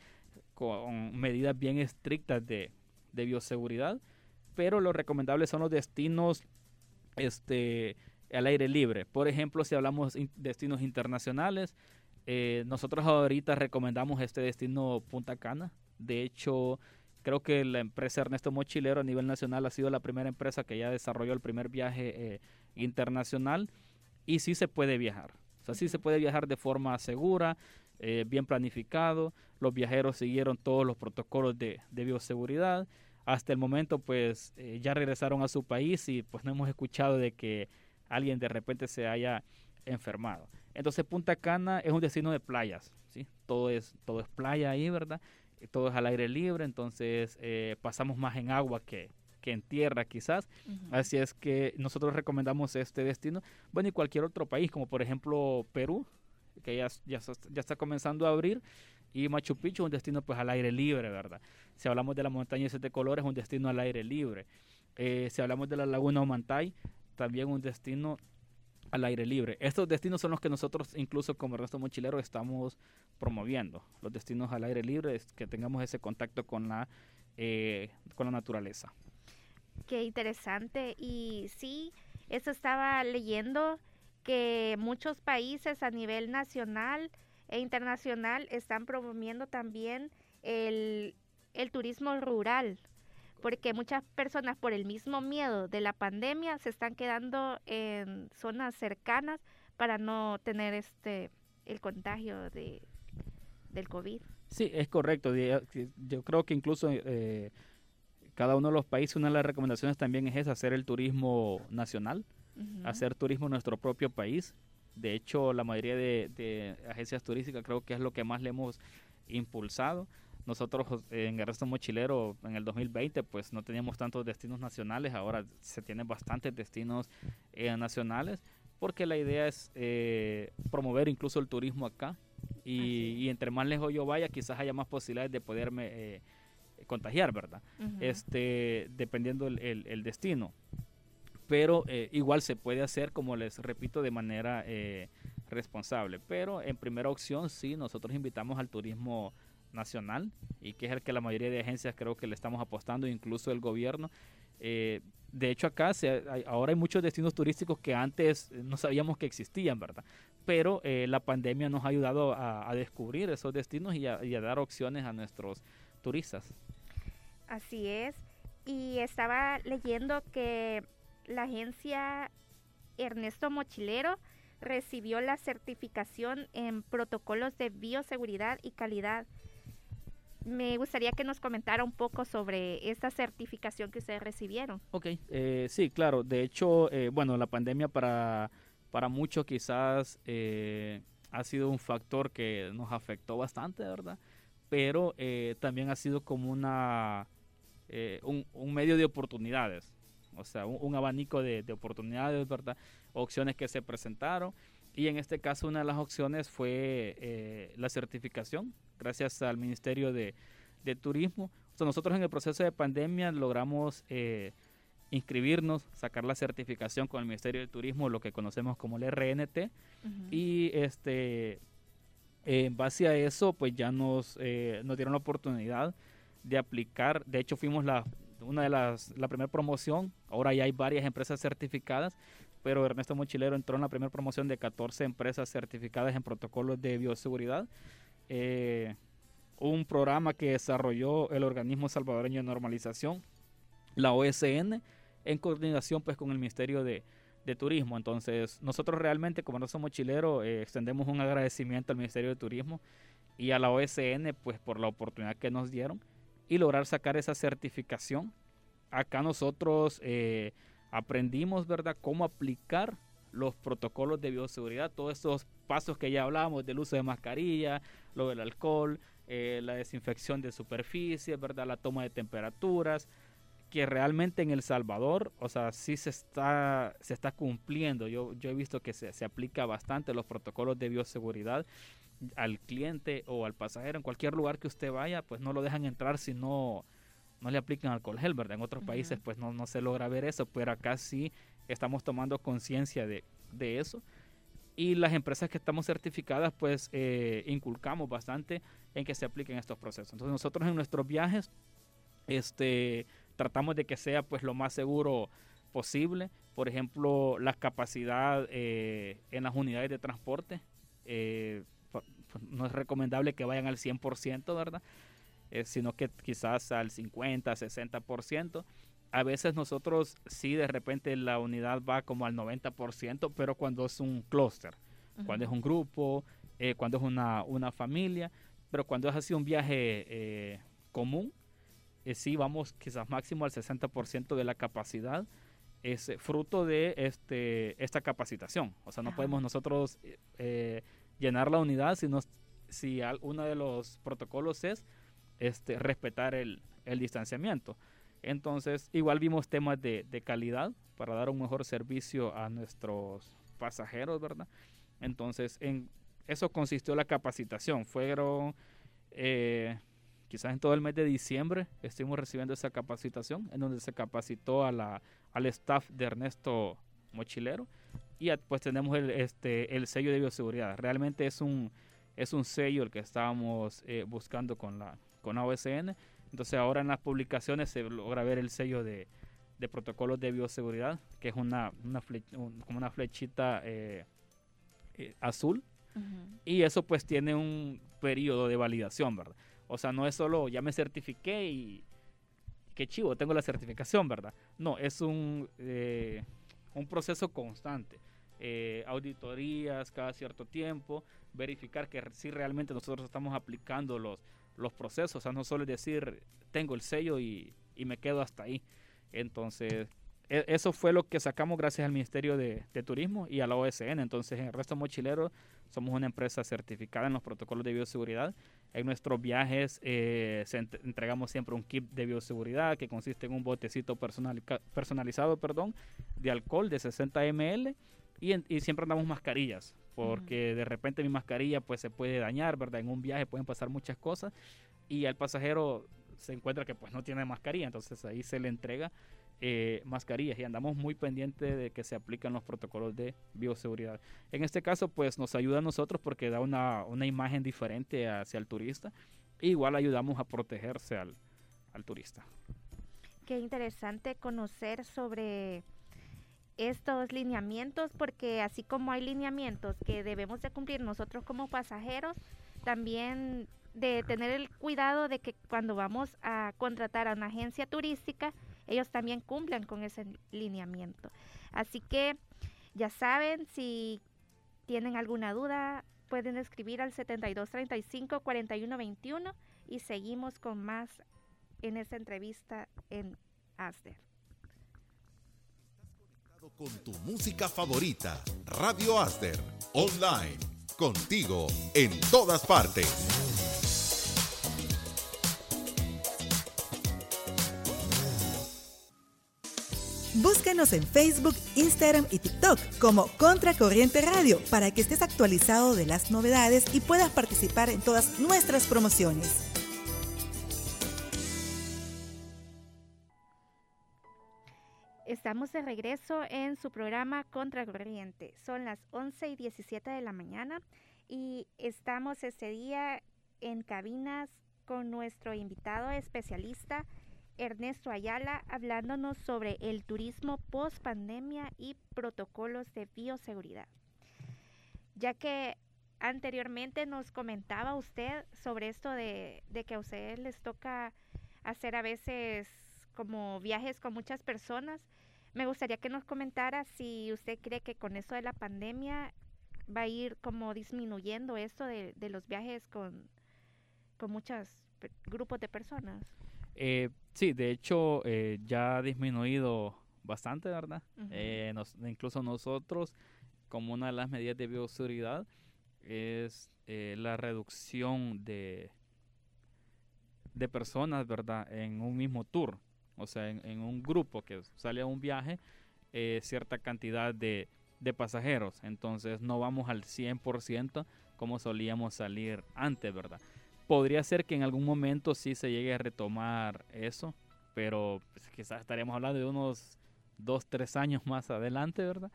con medidas bien estrictas de, bioseguridad, pero lo recomendable son los destinos este, al aire libre. Por ejemplo, si hablamos de destinos internacionales, eh, nosotros ahorita recomendamos este destino Punta Cana. De hecho, Creo que la empresa Ernesto Mochilero a nivel nacional ha sido la primera empresa que ya desarrolló el primer viaje internacional y sí se puede viajar. O sea, sí se puede viajar de forma segura, eh, bien planificado. Los viajeros siguieron todos los protocolos de, bioseguridad. Hasta el momento, pues eh, ya regresaron a su país y pues no hemos escuchado de que alguien de repente se haya enfermado. Entonces Punta Cana es un destino de playas, ¿sí? Todo es, todo es playa ahí, ¿verdad? todo es al aire libre, entonces eh, pasamos más en agua que, en tierra quizás. Así es que nosotros recomendamos este destino. Bueno, y cualquier otro país, como por ejemplo Perú, que ya, ya, está comenzando a abrir, y Machu Picchu, un destino pues al aire libre, ¿verdad? Si hablamos de la montaña de colores, un destino al aire libre. Eh, si hablamos de la laguna Omantay, también un destino al aire libre. Estos destinos son los que nosotros, incluso como resto mochilero, estamos promoviendo. Los destinos al aire libre, es que tengamos ese contacto con la, eh, con la naturaleza. Qué interesante. Y sí, eso estaba leyendo que muchos países a nivel nacional e internacional están promoviendo también el, el turismo rural porque muchas personas por el mismo miedo de la pandemia se están quedando en zonas cercanas para no tener este el contagio de del COVID. Sí, es correcto. Yo creo que incluso eh, cada uno de los países, una de las recomendaciones también es esa, hacer el turismo nacional, hacer turismo en nuestro propio país. De hecho, la mayoría de, de agencias turísticas creo que es lo que más le hemos impulsado. Nosotros en el resto mochilero en el 2020 pues no teníamos tantos destinos nacionales, ahora se tienen bastantes destinos eh, nacionales porque la idea es eh, promover incluso el turismo acá. Y, entre más lejos yo vaya quizás haya más posibilidades de poderme eh, contagiar, ¿verdad? Este, dependiendo el, el, destino. Pero igual se puede hacer, como les repito, de manera responsable. Pero en primera opción sí, nosotros invitamos al turismo nacional y que es el que la mayoría de agencias creo que le estamos apostando, incluso el gobierno. Eh, de hecho, acá se, ahora hay muchos destinos turísticos que antes no sabíamos que existían, ¿verdad? Pero eh, la pandemia nos ha ayudado a, descubrir esos destinos y a, dar opciones a nuestros turistas. Así es. Y estaba leyendo que la agencia Ernesto Mochilero recibió la certificación en protocolos de bioseguridad y calidad me gustaría que nos comentara un poco sobre esta certificación que ustedes recibieron. Ok, eh, sí, claro. De hecho, eh, bueno, la pandemia para, para muchos quizás eh, ha sido un factor que nos afectó bastante, ¿verdad? Pero también ha sido como una un, medio de oportunidades, o sea, un, abanico de, de, oportunidades, ¿verdad? Opciones que se presentaron. Y en este caso una de las opciones fue la certificación gracias al Ministerio de, Turismo. nosotros en el proceso de pandemia logramos eh, inscribirnos, sacar la certificación con el Ministerio de Turismo, lo que conocemos como el RNT, y este en base a eso, pues ya nos, eh, nos dieron la oportunidad de aplicar. De hecho, fuimos la, una de las, la primera promoción. Ahora ya hay varias empresas certificadas, pero Ernesto Mochilero entró en la primera promoción de 14 empresas certificadas en protocolos de bioseguridad. Eh, un programa que desarrolló el organismo salvadoreño de normalización, la OSN, en coordinación pues con el Ministerio de, Turismo. Entonces, nosotros realmente, como no somos chileros, eh, extendemos un agradecimiento al Ministerio de Turismo y a la OSN pues por la oportunidad que nos dieron y lograr sacar esa certificación. Acá nosotros eh, aprendimos, ¿verdad?, cómo aplicar los protocolos de bioseguridad, todos esos pasos que ya hablábamos del uso de mascarilla, lo del alcohol, eh, la desinfección de superficies, ¿verdad? La toma de temperaturas, que realmente en El Salvador, o sea, sí se está, se está cumpliendo. Yo, yo he visto que se, se aplica bastante los protocolos de bioseguridad al cliente o al pasajero en cualquier lugar que usted vaya, pues no lo dejan entrar si no, no le aplican alcohol gel, ¿verdad? En otros países pues no, no se logra ver eso, pero acá sí estamos tomando conciencia de, de eso y las empresas que estamos certificadas pues eh, inculcamos bastante en que se apliquen estos procesos. Entonces nosotros en nuestros viajes este, tratamos de que sea pues lo más seguro posible. Por ejemplo, la capacidad eh, en las unidades de transporte. Eh, pues, no es recomendable que vayan al 100%, ¿verdad? sino que quizás al 50, 60% a veces nosotros sí de repente la unidad va como al 90%, pero cuando es un clúster, cuando es un grupo, eh, cuando es una, una, familia, pero cuando es así un viaje eh, común, eh, sí vamos quizás máximo al 60% de la capacidad, es fruto de este, esta capacitación. O sea, no podemos nosotros llenar la unidad sino, si uno de los protocolos es este, respetar el, el distanciamiento. Entonces, igual vimos temas de, calidad para dar un mejor servicio a nuestros pasajeros, ¿verdad? Entonces, en eso consistió la capacitación. Fueron, eh, quizás en todo el mes de diciembre, estuvimos recibiendo esa capacitación, en donde se capacitó a la, al staff de Ernesto Mochilero. Y pues tenemos el, este, el sello de bioseguridad. Realmente es un, es un sello el que estábamos eh, buscando con la, con OSN entonces ahora en las publicaciones se logra ver el sello de, protocolos de bioseguridad, que es una, como una flechita eh, eh, azul. Y eso pues tiene un periodo de validación, ¿verdad? O sea, no es solo ya me certifiqué y qué chivo, tengo la certificación, ¿verdad? No, es un, eh, un proceso constante. auditorías cada cierto tiempo, verificar que si realmente nosotros estamos aplicando los, los procesos, o sea, no solo decir, tengo el sello y, me quedo hasta ahí. Entonces, e, eso fue lo que sacamos gracias al Ministerio de, Turismo y a la OSN. Entonces, en el resto mochilero somos una empresa certificada en los protocolos de bioseguridad. En nuestros viajes eh, entregamos siempre un kit de bioseguridad que consiste en un botecito personalizado perdón, de alcohol de 60 ml y, y siempre andamos mascarillas porque de repente mi mascarilla pues se puede dañar, ¿verdad? En un viaje pueden pasar muchas cosas y al pasajero se encuentra que pues no tiene mascarilla, entonces ahí se le entrega eh, mascarillas y andamos muy pendientes de que se apliquen los protocolos de bioseguridad. En este caso pues nos ayuda a nosotros porque da una, una imagen diferente hacia el turista e igual ayudamos a protegerse al, al turista. Qué interesante conocer sobre estos lineamientos porque así como hay lineamientos que debemos de cumplir nosotros como pasajeros, también de tener el cuidado de que cuando vamos a contratar a una agencia turística, ellos también cumplan con ese lineamiento. Así que ya saben, si tienen alguna duda, pueden escribir al 7235 4121 y seguimos con más en esta entrevista en ASDER con tu música favorita. Radio Aster, online, contigo en todas partes. Búscanos en Facebook, Instagram y TikTok como Contracorriente Radio para que estés actualizado de las novedades y puedas participar en todas nuestras promociones. Estamos de regreso en su programa Contracorriente. Son las 11 y 17 de la mañana y estamos este día en cabinas con nuestro invitado especialista Ernesto Ayala hablándonos sobre el turismo post pandemia y protocolos de bioseguridad. Ya que anteriormente nos comentaba usted sobre esto de, de que a ustedes les toca hacer a veces como viajes con muchas personas me gustaría que nos comentara si usted cree que con eso de la pandemia va a ir como disminuyendo esto de, los viajes con, con muchos grupos de personas. Eh, sí, de hecho eh, ya ha disminuido bastante, ¿verdad? Eh, incluso nosotros, como una de las medidas de bioseguridad, es la reducción de, de personas, ¿verdad? En un mismo tour, o sea, en, un grupo que sale a un viaje, cierta cantidad de, de pasajeros. Entonces no vamos al 100% como solíamos salir antes, ¿verdad? Podría ser que en algún momento sí se llegue a retomar eso, pero pues, quizás estaríamos hablando de unos dos, tres años más adelante, ¿verdad?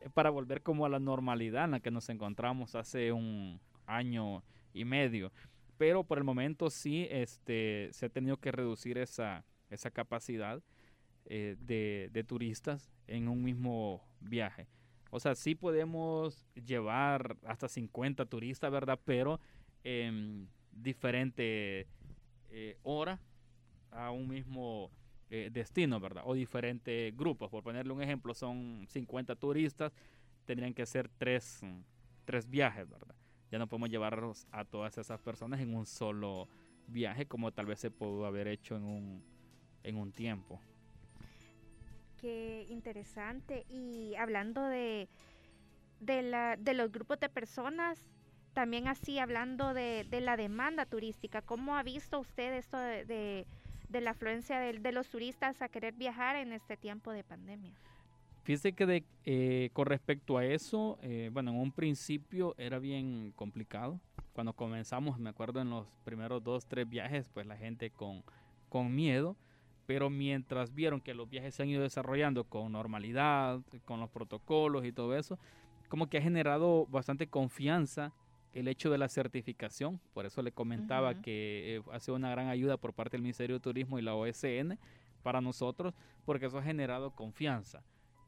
Eh, para volver como a la normalidad en la que nos encontramos hace un año y medio. Pero por el momento sí este, se ha tenido que reducir esa, esa capacidad eh, de, de turistas en un mismo viaje. O sea, sí podemos llevar hasta 50 turistas, ¿verdad? Pero en diferente eh, hora a un mismo eh, destino, ¿verdad? O diferentes grupos. Por ponerle un ejemplo, son 50 turistas, tendrían que ser tres, tres viajes, ¿verdad? Ya no podemos llevarlos a todas esas personas en un solo viaje como tal vez se pudo haber hecho en un, en un tiempo qué interesante. Y hablando de, de, la, de los grupos de personas, también así hablando de, la demanda turística, ¿cómo ha visto usted esto de, la afluencia de, los turistas a querer viajar en este tiempo de pandemia? Fíjese que de, eh, con respecto a eso, eh, bueno, en un principio era bien complicado. Cuando comenzamos, me acuerdo en los primeros dos, tres viajes, pues la gente con miedo pero mientras vieron que los viajes se han ido desarrollando con normalidad, con los protocolos y todo eso, como que ha generado bastante confianza el hecho de la certificación, por eso le comentaba que eh, ha sido una gran ayuda por parte del Ministerio de Turismo y la OSN para nosotros, porque eso ha generado confianza.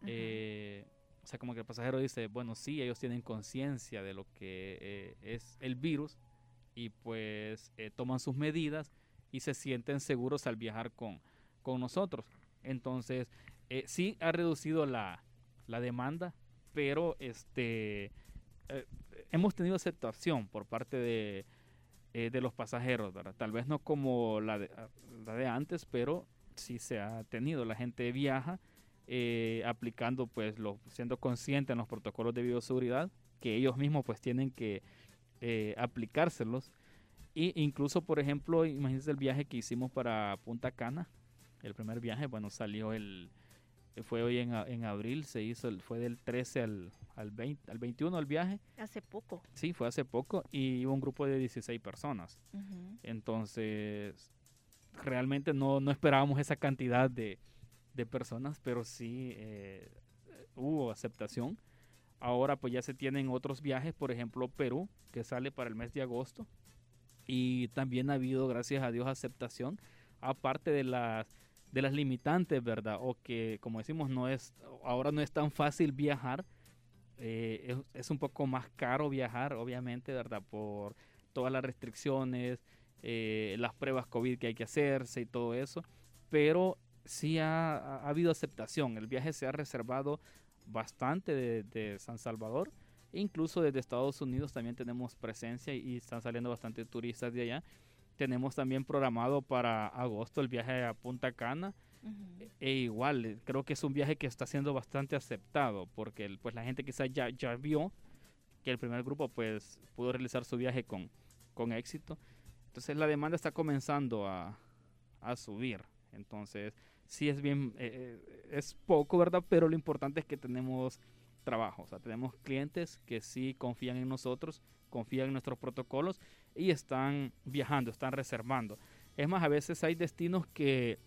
Eh, o sea, como que el pasajero dice, bueno, sí, ellos tienen conciencia de lo que eh, es el virus y pues toman sus medidas y se sienten seguros al viajar con, con nosotros. Entonces, eh, sí ha reducido la, demanda, pero este eh, hemos tenido aceptación por parte de, eh, de los pasajeros, ¿verdad? Tal vez no como la de, la de antes, pero sí se ha tenido. La gente viaja aplicando, pues, lo, siendo consciente en los protocolos de bioseguridad, que ellos mismos pues tienen que aplicárselos. Y incluso, por ejemplo, imagínense el viaje que hicimos para Punta Cana, el primer viaje, bueno, salió el, fue hoy en, en abril, se hizo, fue del 13 al, al, 20, al 21 el viaje. Hace poco. Sí, fue hace poco y hubo un grupo de 16 personas. Entonces, realmente no, no esperábamos esa cantidad de, de personas, pero sí eh, hubo aceptación. Ahora pues ya se tienen otros viajes, por ejemplo Perú, que sale para el mes de agosto. Y también ha habido, gracias a Dios, aceptación, aparte de las de las limitantes, ¿verdad? O que, como decimos, no es, ahora no es tan fácil viajar. Eh, es, un poco más caro viajar, obviamente, ¿verdad? Por todas las restricciones, eh, las pruebas COVID que hay que hacerse y todo eso. Pero sí ha, habido aceptación. El viaje se ha reservado bastante de, San Salvador. Incluso desde Estados Unidos también tenemos presencia y están saliendo bastante turistas de allá. Tenemos también programado para agosto el viaje a Punta Cana. E igual, eh, creo que es un viaje que está siendo bastante aceptado porque pues la gente quizás ya, ya vio que el primer grupo pues pudo realizar su viaje con, con éxito. Entonces la demanda está comenzando a, a subir. Entonces sí es bien, eh, eh, es poco, ¿verdad? Pero lo importante es que tenemos trabajo. O sea, tenemos clientes que sí confían en nosotros, confían en nuestros protocolos y están viajando, están reservando. Es más, a veces hay destinos que,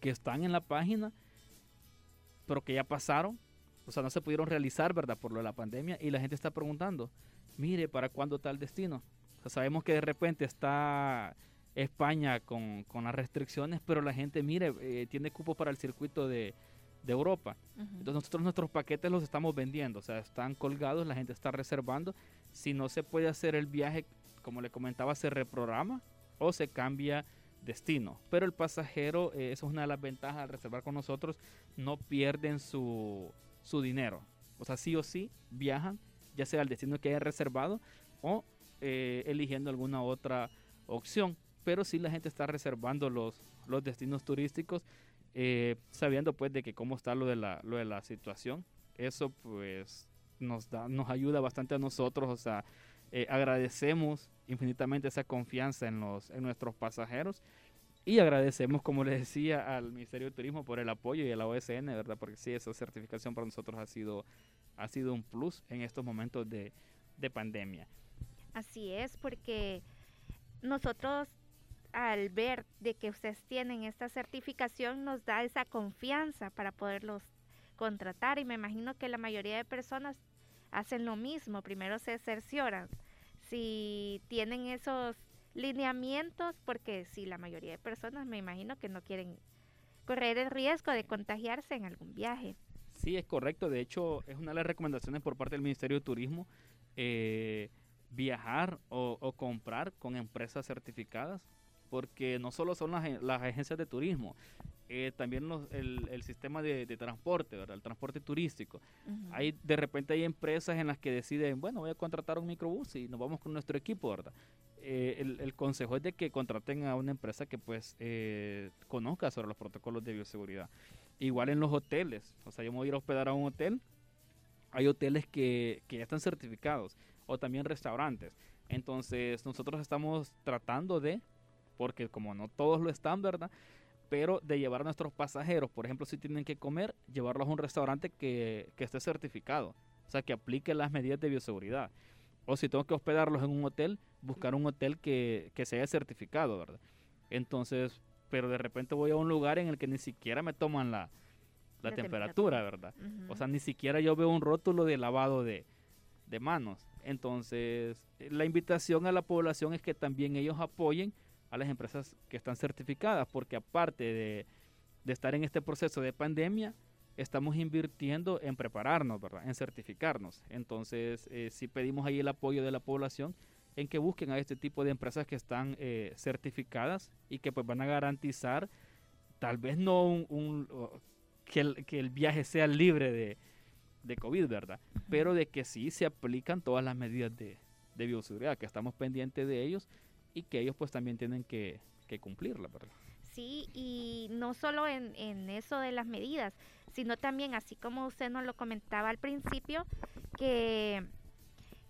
que están en la página, pero que ya pasaron, o sea, no se pudieron realizar, ¿verdad? Por lo de la pandemia y la gente está preguntando, mire, ¿para cuándo tal destino? O sea, sabemos que de repente está España con, con las restricciones, pero la gente, mire, eh, tiene cupo para el circuito de, de Europa. Entonces nosotros nuestros paquetes los estamos vendiendo, o sea, están colgados, la gente está reservando. Si no se puede hacer el viaje como le comentaba, se reprograma o se cambia destino. Pero el pasajero, eh, eso es una de las ventajas al reservar con nosotros, no pierden su, su dinero. O sea, sí o sí viajan, ya sea al destino que haya reservado o eh, eligiendo alguna otra opción, pero sí la gente está reservando los, los destinos turísticos eh, sabiendo pues de que cómo está lo de la, lo de la situación. Eso pues nos, da, nos ayuda bastante a nosotros, o sea, eh, agradecemos infinitamente esa confianza en, los, en nuestros pasajeros y agradecemos, como les decía, al Ministerio de Turismo por el apoyo y a la OSN, ¿verdad? Porque sí, esa certificación para nosotros ha sido, ha sido un plus en estos momentos de, de pandemia. Así es, porque nosotros al ver de que ustedes tienen esta certificación nos da esa confianza para poderlos contratar y me imagino que la mayoría de personas hacen lo mismo, primero se cercioran si tienen esos lineamientos porque si la mayoría de personas me imagino que no quieren correr el riesgo de contagiarse en algún viaje. Sí, es correcto. De hecho, es una de las recomendaciones por parte del Ministerio de Turismo eh, viajar o, comprar con empresas certificadas, porque no solo son las, agencias de turismo, eh, también el, sistema de, transporte, ¿verdad? el transporte turístico. hay, de repente hay empresas en las que deciden, bueno, voy a contratar un microbús y nos vamos con nuestro equipo, ¿verdad? Eh, el, consejo es de que contraten a una empresa que pues eh, conozca sobre los protocolos de bioseguridad. Igual en los hoteles, o sea, yo me voy a ir a hospedar a un hotel, hay hoteles que, que ya están certificados, o también restaurantes. Entonces nosotros estamos tratando de, porque como no todos lo están, ¿verdad? Pero de llevar a nuestros pasajeros, por ejemplo, si tienen que comer, llevarlos a un restaurante que, que esté certificado, o sea, que aplique las medidas de bioseguridad. O si tengo que hospedarlos en un hotel, buscar un hotel que, que se haya certificado, ¿verdad? Entonces, pero de repente voy a un lugar en el que ni siquiera me toman la, la, temperatura, ¿verdad? O sea, ni siquiera yo veo un rótulo de lavado de, de manos. Entonces, la invitación a la población es que también ellos apoyen a las empresas que están certificadas, porque aparte de, de estar en este proceso de pandemia, estamos invirtiendo en prepararnos, ¿verdad? En certificarnos. Entonces, eh, sí pedimos ahí el apoyo de la población en que busquen a este tipo de empresas que están eh, certificadas y que pues van a garantizar, tal vez no un, que, el, que, el, viaje sea libre de, de COVID, ¿verdad? Pero de que sí se aplican todas las medidas de, de bioseguridad, que estamos pendientes de ellos y que ellos pues también tienen que, cumplirla, ¿verdad? Sí, y no solo en, en eso de las medidas, sino también, así como usted nos lo comentaba al principio, que,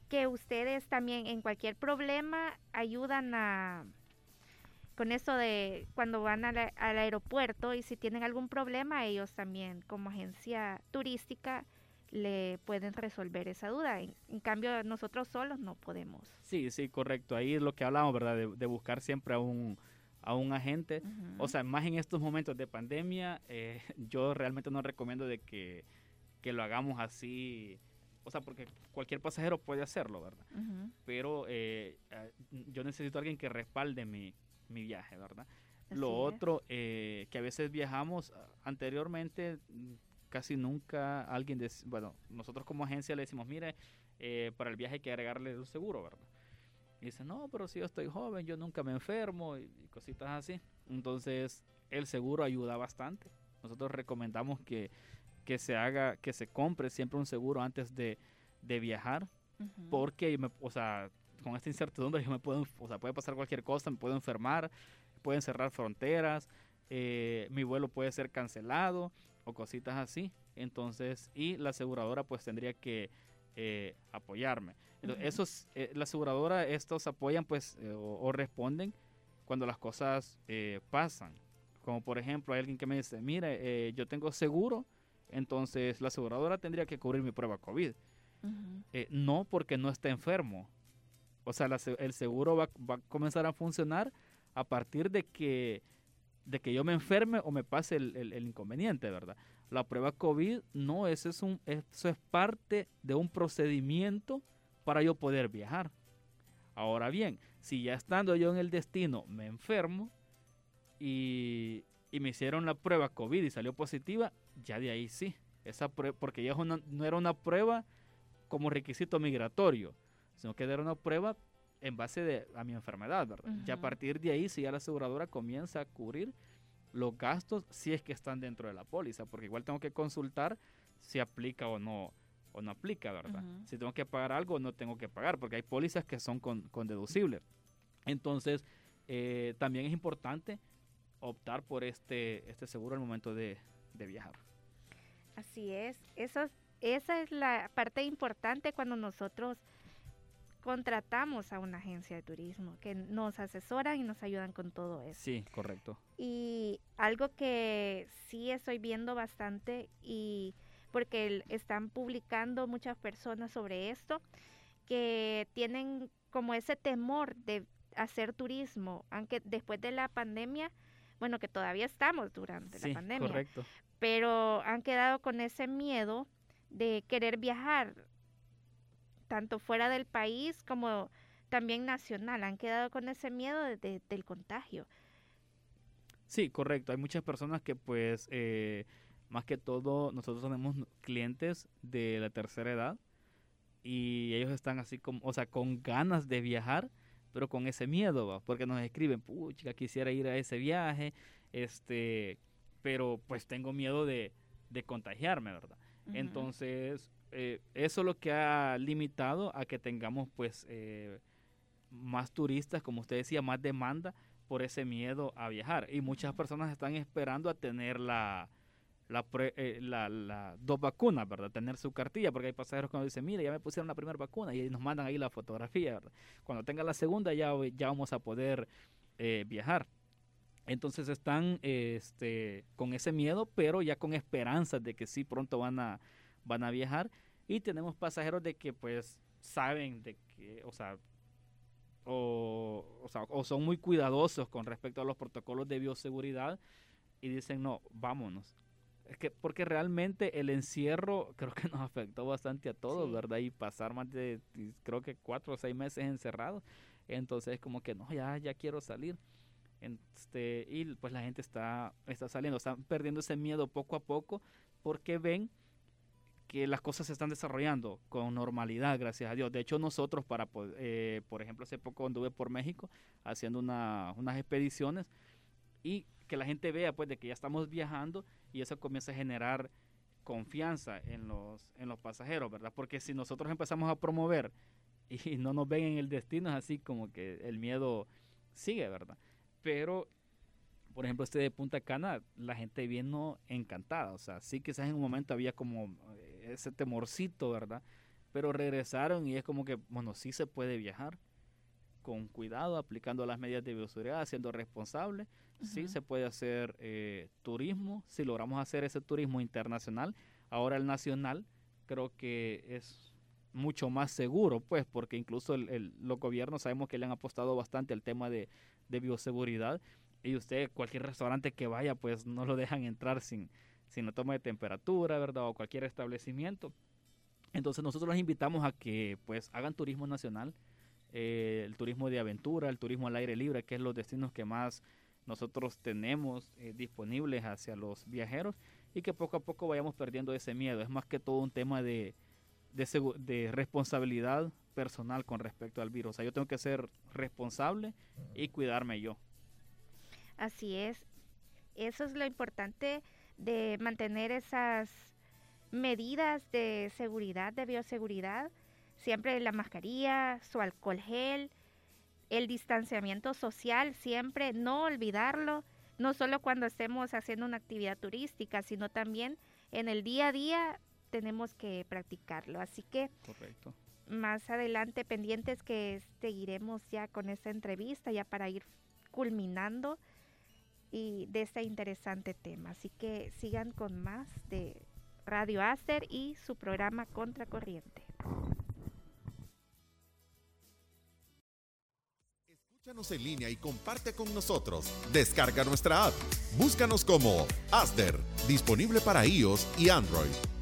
que ustedes también en cualquier problema ayudan a con eso de cuando van al aeropuerto y si tienen algún problema, ellos también como agencia turística le pueden resolver esa duda. En, cambio, nosotros solos no podemos. Sí, sí, correcto. Ahí es lo que hablamos, ¿verdad? De, buscar siempre a un, a un agente. O sea, más en estos momentos de pandemia, eh, yo realmente no recomiendo de que, lo hagamos así. O sea, porque cualquier pasajero puede hacerlo, ¿verdad? Pero eh, yo necesito a alguien que respalde mi, mi viaje, ¿verdad? lo otro, eh, que a veces viajamos anteriormente, casi nunca alguien, de, bueno, nosotros como agencia le decimos, mire, para el viaje hay que agregarle un seguro, ¿verdad? Y dice, no, pero si yo estoy joven, yo nunca me enfermo y, cositas así. Entonces, el seguro ayuda bastante. Nosotros recomendamos que, que se haga, que se compre siempre un seguro antes de, de viajar, porque, me, o sea, con esta incertidumbre yo me puedo, o sea, puede pasar cualquier cosa, me puedo enfermar, pueden cerrar fronteras, eh, mi vuelo puede ser cancelado o cositas así. Entonces, y la aseguradora pues tendría que eh, apoyarme. esos, eh, la aseguradora, estos apoyan pues eh, o, responden cuando las cosas pasan. Como por ejemplo, hay alguien que me dice, mire, yo tengo seguro, entonces la aseguradora tendría que cubrir mi prueba COVID. no porque no esté enfermo. O sea, el seguro va, va, a comenzar a funcionar a partir de que, de que yo me enferme o me pase el, el inconveniente, ¿verdad? La prueba COVID no, eso es, un, eso es parte de un procedimiento para yo poder viajar. Ahora bien, si ya estando yo en el destino me enfermo y, me hicieron la prueba COVID y salió positiva, ya de ahí sí. Esa porque ya no era una prueba como requisito migratorio, sino que era una prueba en base de, a mi enfermedad, ¿verdad? Ya a partir de ahí, si ya la aseguradora comienza a cubrir los gastos si es que están dentro de la póliza, porque igual tengo que consultar si aplica o no o no aplica, ¿verdad? Si tengo que pagar algo, no tengo que pagar, porque hay pólizas que son con, deducibles. Entonces, eh, también es importante optar por este, este seguro al momento de, de viajar. Así es, eso, esa es la parte importante cuando nosotros contratamos a una agencia de turismo, que nos asesoran y nos ayudan con todo eso. Sí, correcto. Y algo que sí estoy viendo bastante y porque están publicando muchas personas sobre esto, que tienen como ese temor de hacer turismo, aunque después de la pandemia, bueno, que todavía estamos durante la pandemia, correcto. pero han quedado con ese miedo de querer viajar tanto fuera del país como también nacional. Han quedado con ese miedo del contagio. Sí, correcto. Hay muchas personas que pues, eh, más que todo, nosotros tenemos clientes de la tercera edad y ellos están así como, o sea, con ganas de viajar, pero con ese miedo, porque nos escriben, pucha, quisiera ir a ese viaje, este, pero pues tengo miedo de, de contagiarme, ¿verdad? Entonces, eh, eso es lo que ha limitado a que tengamos pues eh, más turistas, como usted decía, más demanda por ese miedo a viajar. Y muchas personas están esperando a tener la, la, eh, la, dos vacunas, ¿verdad? Tener su cartilla, porque hay pasajeros que nos dicen, mire, ya me pusieron la primera vacuna y nos mandan ahí la fotografía, ¿verdad? Cuando tenga la segunda ya, ya vamos a poder viajar. Entonces están este, con ese miedo, pero ya con esperanzas de que sí pronto van a van a viajar y tenemos pasajeros de que pues saben de que, o sea, o, o, son muy cuidadosos con respecto a los protocolos de bioseguridad y dicen, no, vámonos. Es que porque realmente el encierro creo que nos afectó bastante a todos, ¿verdad? Y pasar más de, creo que cuatro o seis meses encerrados. Entonces como que no, ya, ya quiero salir. Este, y pues la gente está, está saliendo, están perdiendo ese miedo poco a poco porque ven que las cosas se están desarrollando con normalidad, gracias a Dios. De hecho, nosotros, para eh, por ejemplo, hace poco anduve por México haciendo una, unas expediciones y que la gente vea pues de que ya estamos viajando y eso comienza a generar confianza en los, en los pasajeros, ¿verdad? Porque si nosotros empezamos a promover y no nos ven en el destino, es así como que el miedo sigue, ¿verdad? Pero por ejemplo, este de Punta Cana, la gente vino encantada. O sea, sí quizás en un momento había como eh, ese temorcito, ¿verdad? Pero regresaron y es como que, bueno, sí se puede viajar con cuidado, aplicando las medidas de bioseguridad, siendo responsable. Sí se puede hacer eh, turismo, si logramos hacer ese turismo internacional. Ahora el nacional creo que es mucho más seguro, pues, porque incluso el, los gobiernos sabemos que le han apostado bastante al tema de, de bioseguridad y usted, cualquier restaurante que vaya, pues no lo dejan entrar sin, sin la toma de temperatura, ¿verdad? O cualquier establecimiento. Entonces nosotros los invitamos a que pues hagan turismo nacional, eh, el turismo de aventura, el turismo al aire libre, que es los destinos que más nosotros tenemos eh, disponibles hacia los viajeros y que poco a poco vayamos perdiendo ese miedo. Es más que todo un tema de, de, de responsabilidad personal con respecto al virus. O sea, yo tengo que ser responsable y cuidarme yo. Así es. Eso es lo importante de mantener esas medidas de seguridad, de bioseguridad. Siempre la mascarilla, su alcohol gel, el distanciamiento social, siempre no olvidarlo, no solo cuando estemos haciendo una actividad turística, sino también en el día a día tenemos que practicarlo. Así que más adelante pendientes que seguiremos ya con esta entrevista, ya para ir culminando y de este interesante tema. Así que sigan con más de Radio Aster y su programa Contracorriente. Escúchanos en línea y comparte con nosotros. Descarga nuestra app. Búscanos como Aster, disponible para iOS y Android.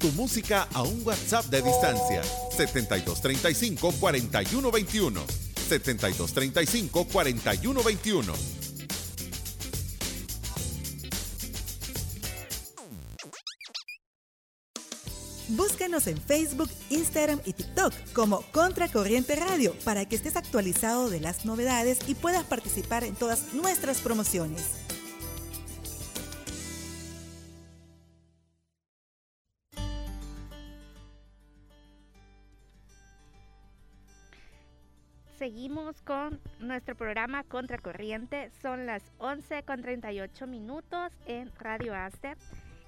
Tu música a un WhatsApp de distancia. 7235 4121. 7235 4121. Búscanos en Facebook, Instagram y TikTok como Contracorriente Radio para que estés actualizado de las novedades y puedas participar en todas nuestras promociones. Seguimos con nuestro programa Contracorriente. Son las 11 con 38 minutos en Radio Aster.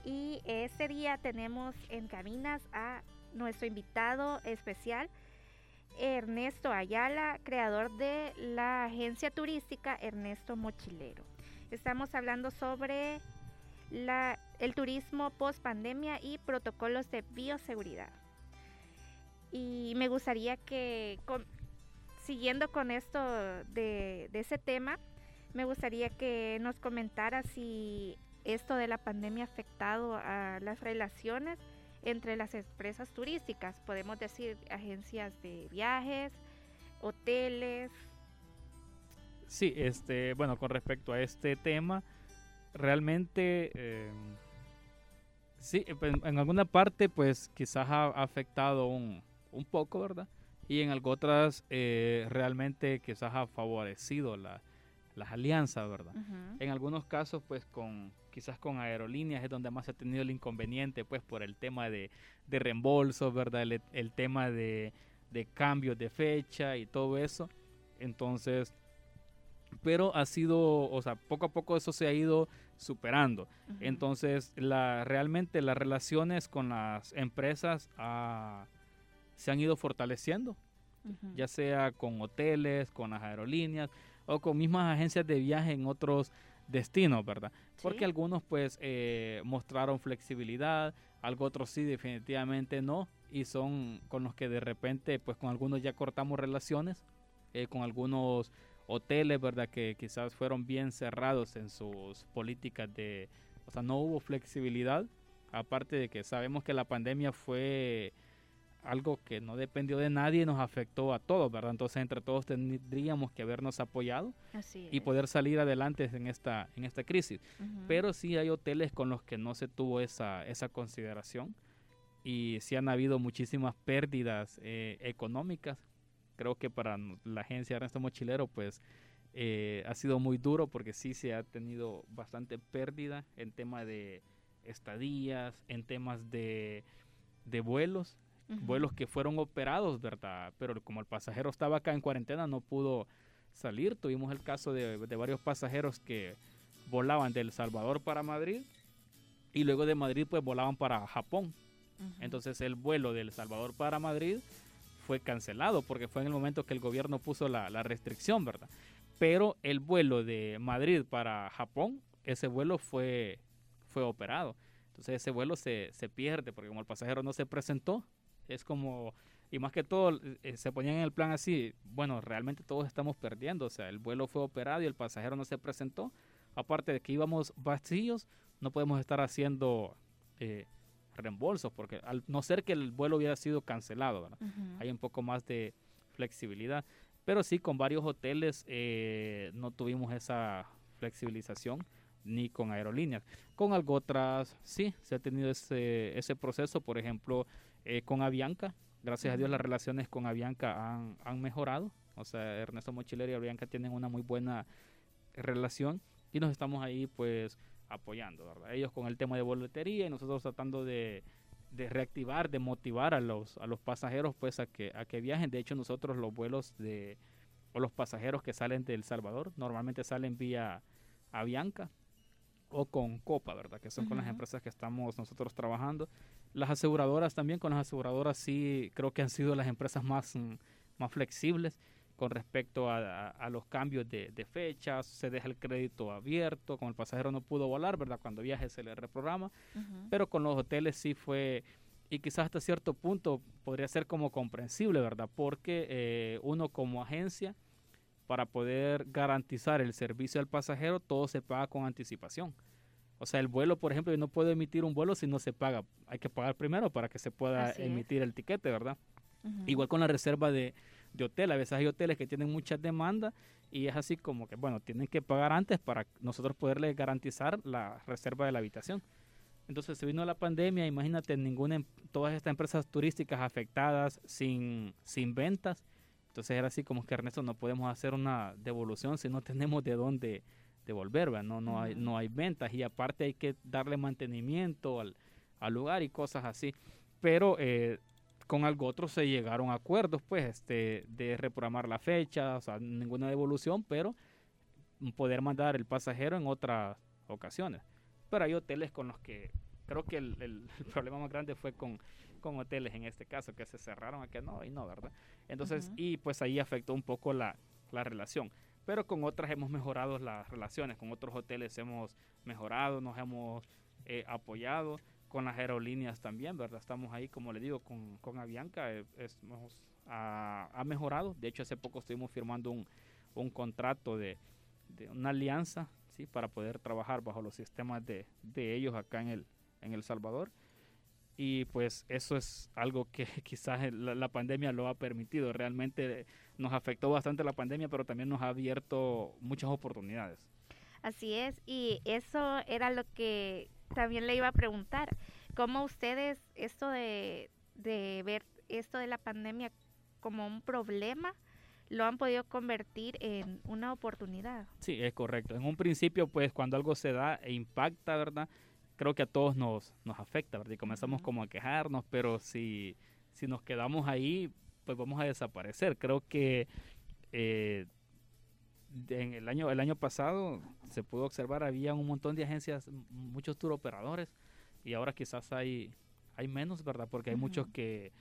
Y este día tenemos en cabinas a nuestro invitado especial, Ernesto Ayala, creador de la agencia turística Ernesto Mochilero. Estamos hablando sobre el turismo post pandemia y protocolos de bioseguridad. Y me gustaría que, siguiendo con esto de, ese tema, me gustaría que nos comentara si esto de la pandemia ha afectado a las relaciones entre las empresas turísticas, podemos decir agencias de viajes, hoteles. Sí, este, bueno, con respecto a este tema, realmente em, sí, en alguna parte pues quizás ha afectado un, un poco, ¿verdad? Y en otras eh, realmente quizás ha favorecido la, las alianzas, ¿verdad? En algunos casos, pues con quizás con aerolíneas es donde más se ha tenido el inconveniente, pues por el tema de, de reembolsos, ¿verdad? El, tema de, de cambios de fecha y todo eso. Entonces, pero ha sido, o sea, poco a poco eso se ha ido superando. Entonces, la, realmente las relaciones con las empresas ha se han ido fortaleciendo, ya sea con hoteles, con las aerolíneas o con mismas agencias de viaje en otros destinos, ¿verdad? Porque algunos pues eh, mostraron flexibilidad, algo otros sí definitivamente no, y son con los que de repente pues con algunos ya cortamos relaciones, eh, con algunos hoteles, ¿verdad? Que quizás fueron bien cerrados en sus políticas de, o sea, no hubo flexibilidad, aparte de que sabemos que la pandemia fue algo que no dependió de nadie y nos afectó a todos, ¿verdad? Entonces entre todos tendríamos que habernos apoyado y poder salir adelante en esta, en esta crisis. Pero sí hay hoteles con los que no se tuvo esa, esa consideración y sí han habido muchísimas pérdidas eh, económicas. Creo que para la agencia Ernesto Mochilero pues eh, ha sido muy duro porque sí se ha tenido bastante pérdida en tema de estadías, en temas de, de vuelos vuelos que fueron operados, ¿verdad? Pero como el pasajero estaba acá en cuarentena, no pudo salir. Tuvimos el caso de, varios pasajeros que volaban de El Salvador para Madrid y luego de Madrid pues volaban para Japón. Entonces el vuelo de El Salvador para Madrid fue cancelado porque fue en el momento que el gobierno puso la, restricción, ¿verdad? Pero el vuelo de Madrid para Japón, ese vuelo fue, fue operado. Entonces ese vuelo se, se pierde porque como el pasajero no se presentó, es como, y más que todo, eh, se ponían en el plan así, bueno, realmente todos estamos perdiendo, o sea, el vuelo fue operado y el pasajero no se presentó, aparte de que íbamos vacíos, no podemos estar haciendo eh, reembolsos, porque al no ser que el vuelo hubiera sido cancelado, hay un poco más de flexibilidad, pero sí, con varios hoteles eh, no tuvimos esa flexibilización ni con aerolíneas. Con algo otras sí se ha tenido ese, ese proceso, por ejemplo, eh, con Avianca. Gracias a Dios las relaciones con Avianca han, han mejorado. O sea, Ernesto Mochilero y Avianca tienen una muy buena relación y nos estamos ahí pues apoyando, ¿verdad? Ellos con el tema de boletería y nosotros tratando de, de reactivar, de motivar a los, a los pasajeros pues a que, a que viajen. De hecho nosotros los vuelos de, o los pasajeros que salen de El Salvador normalmente salen vía Avianca o con Copa, ¿verdad? Que son con las empresas que estamos nosotros trabajando. Las aseguradoras también, con las aseguradoras sí creo que han sido las empresas más, mm, más flexibles con respecto a, los cambios de, fechas, se deja el crédito abierto, como el pasajero no pudo volar, ¿verdad? Cuando viaje se le reprograma, pero con los hoteles sí fue, y quizás hasta cierto punto podría ser como comprensible, ¿verdad? Porque eh, uno como agencia, para poder garantizar el servicio al pasajero, todo se paga con anticipación. O sea, el vuelo, por ejemplo, yo no puedo emitir un vuelo si no se paga. Hay que pagar primero para que se pueda emitir el tiquete, ¿verdad? Igual con la reserva de, hotel. A veces hay hoteles que tienen muchas demandas y es así como que, bueno, tienen que pagar antes para nosotros poderles garantizar la reserva de la habitación. Entonces se vino la pandemia, imagínate, ninguna, em, todas estas empresas turísticas afectadas sin, sin ventas. Entonces era así como que Ernesto no podemos hacer una devolución si no tenemos de dónde devolver, ¿verdad? No, no, hay, no hay ventas y aparte hay que darle mantenimiento al, lugar y cosas así. Pero eh, con algo otro se llegaron a acuerdos, pues, este, de reprogramar la fecha, o sea, ninguna devolución, pero poder mandar el pasajero en otras ocasiones. Pero hay hoteles con los que creo que el, el, problema más grande fue con, con, hoteles en este caso, que se cerraron, a que no, y no, ¿verdad? Entonces, y pues ahí afectó un poco la, la relación. Pero con otras hemos mejorado las relaciones, con otros hoteles hemos mejorado, nos hemos eh, apoyado, con las aerolíneas también, ¿verdad? Estamos ahí, como le digo, con, con Avianca, eh, ha, mejorado. De hecho, hace poco estuvimos firmando un, un contrato de, de, una alianza, ¿sí? Para poder trabajar bajo los sistemas de, de ellos acá en el, en El Salvador. Y pues eso es algo que quizás la, la, pandemia lo ha permitido. Realmente nos afectó bastante la pandemia, pero también nos ha abierto muchas oportunidades. Así es, y eso era lo que también le iba a preguntar. ¿Cómo ustedes, esto de, de ver esto de la pandemia como un problema, lo han podido convertir en una oportunidad? Sí, es correcto. En un principio, pues cuando algo se da e impacta, ¿verdad? Creo que a todos nos, nos afecta, ¿verdad? Y comenzamos como a quejarnos, pero si, si nos quedamos ahí, pues vamos a desaparecer. Creo que eh, en el año, el año pasado se pudo observar, había un montón de agencias, muchos tour operadores, y ahora quizás hay, hay menos, ¿verdad? Porque hay muchos que,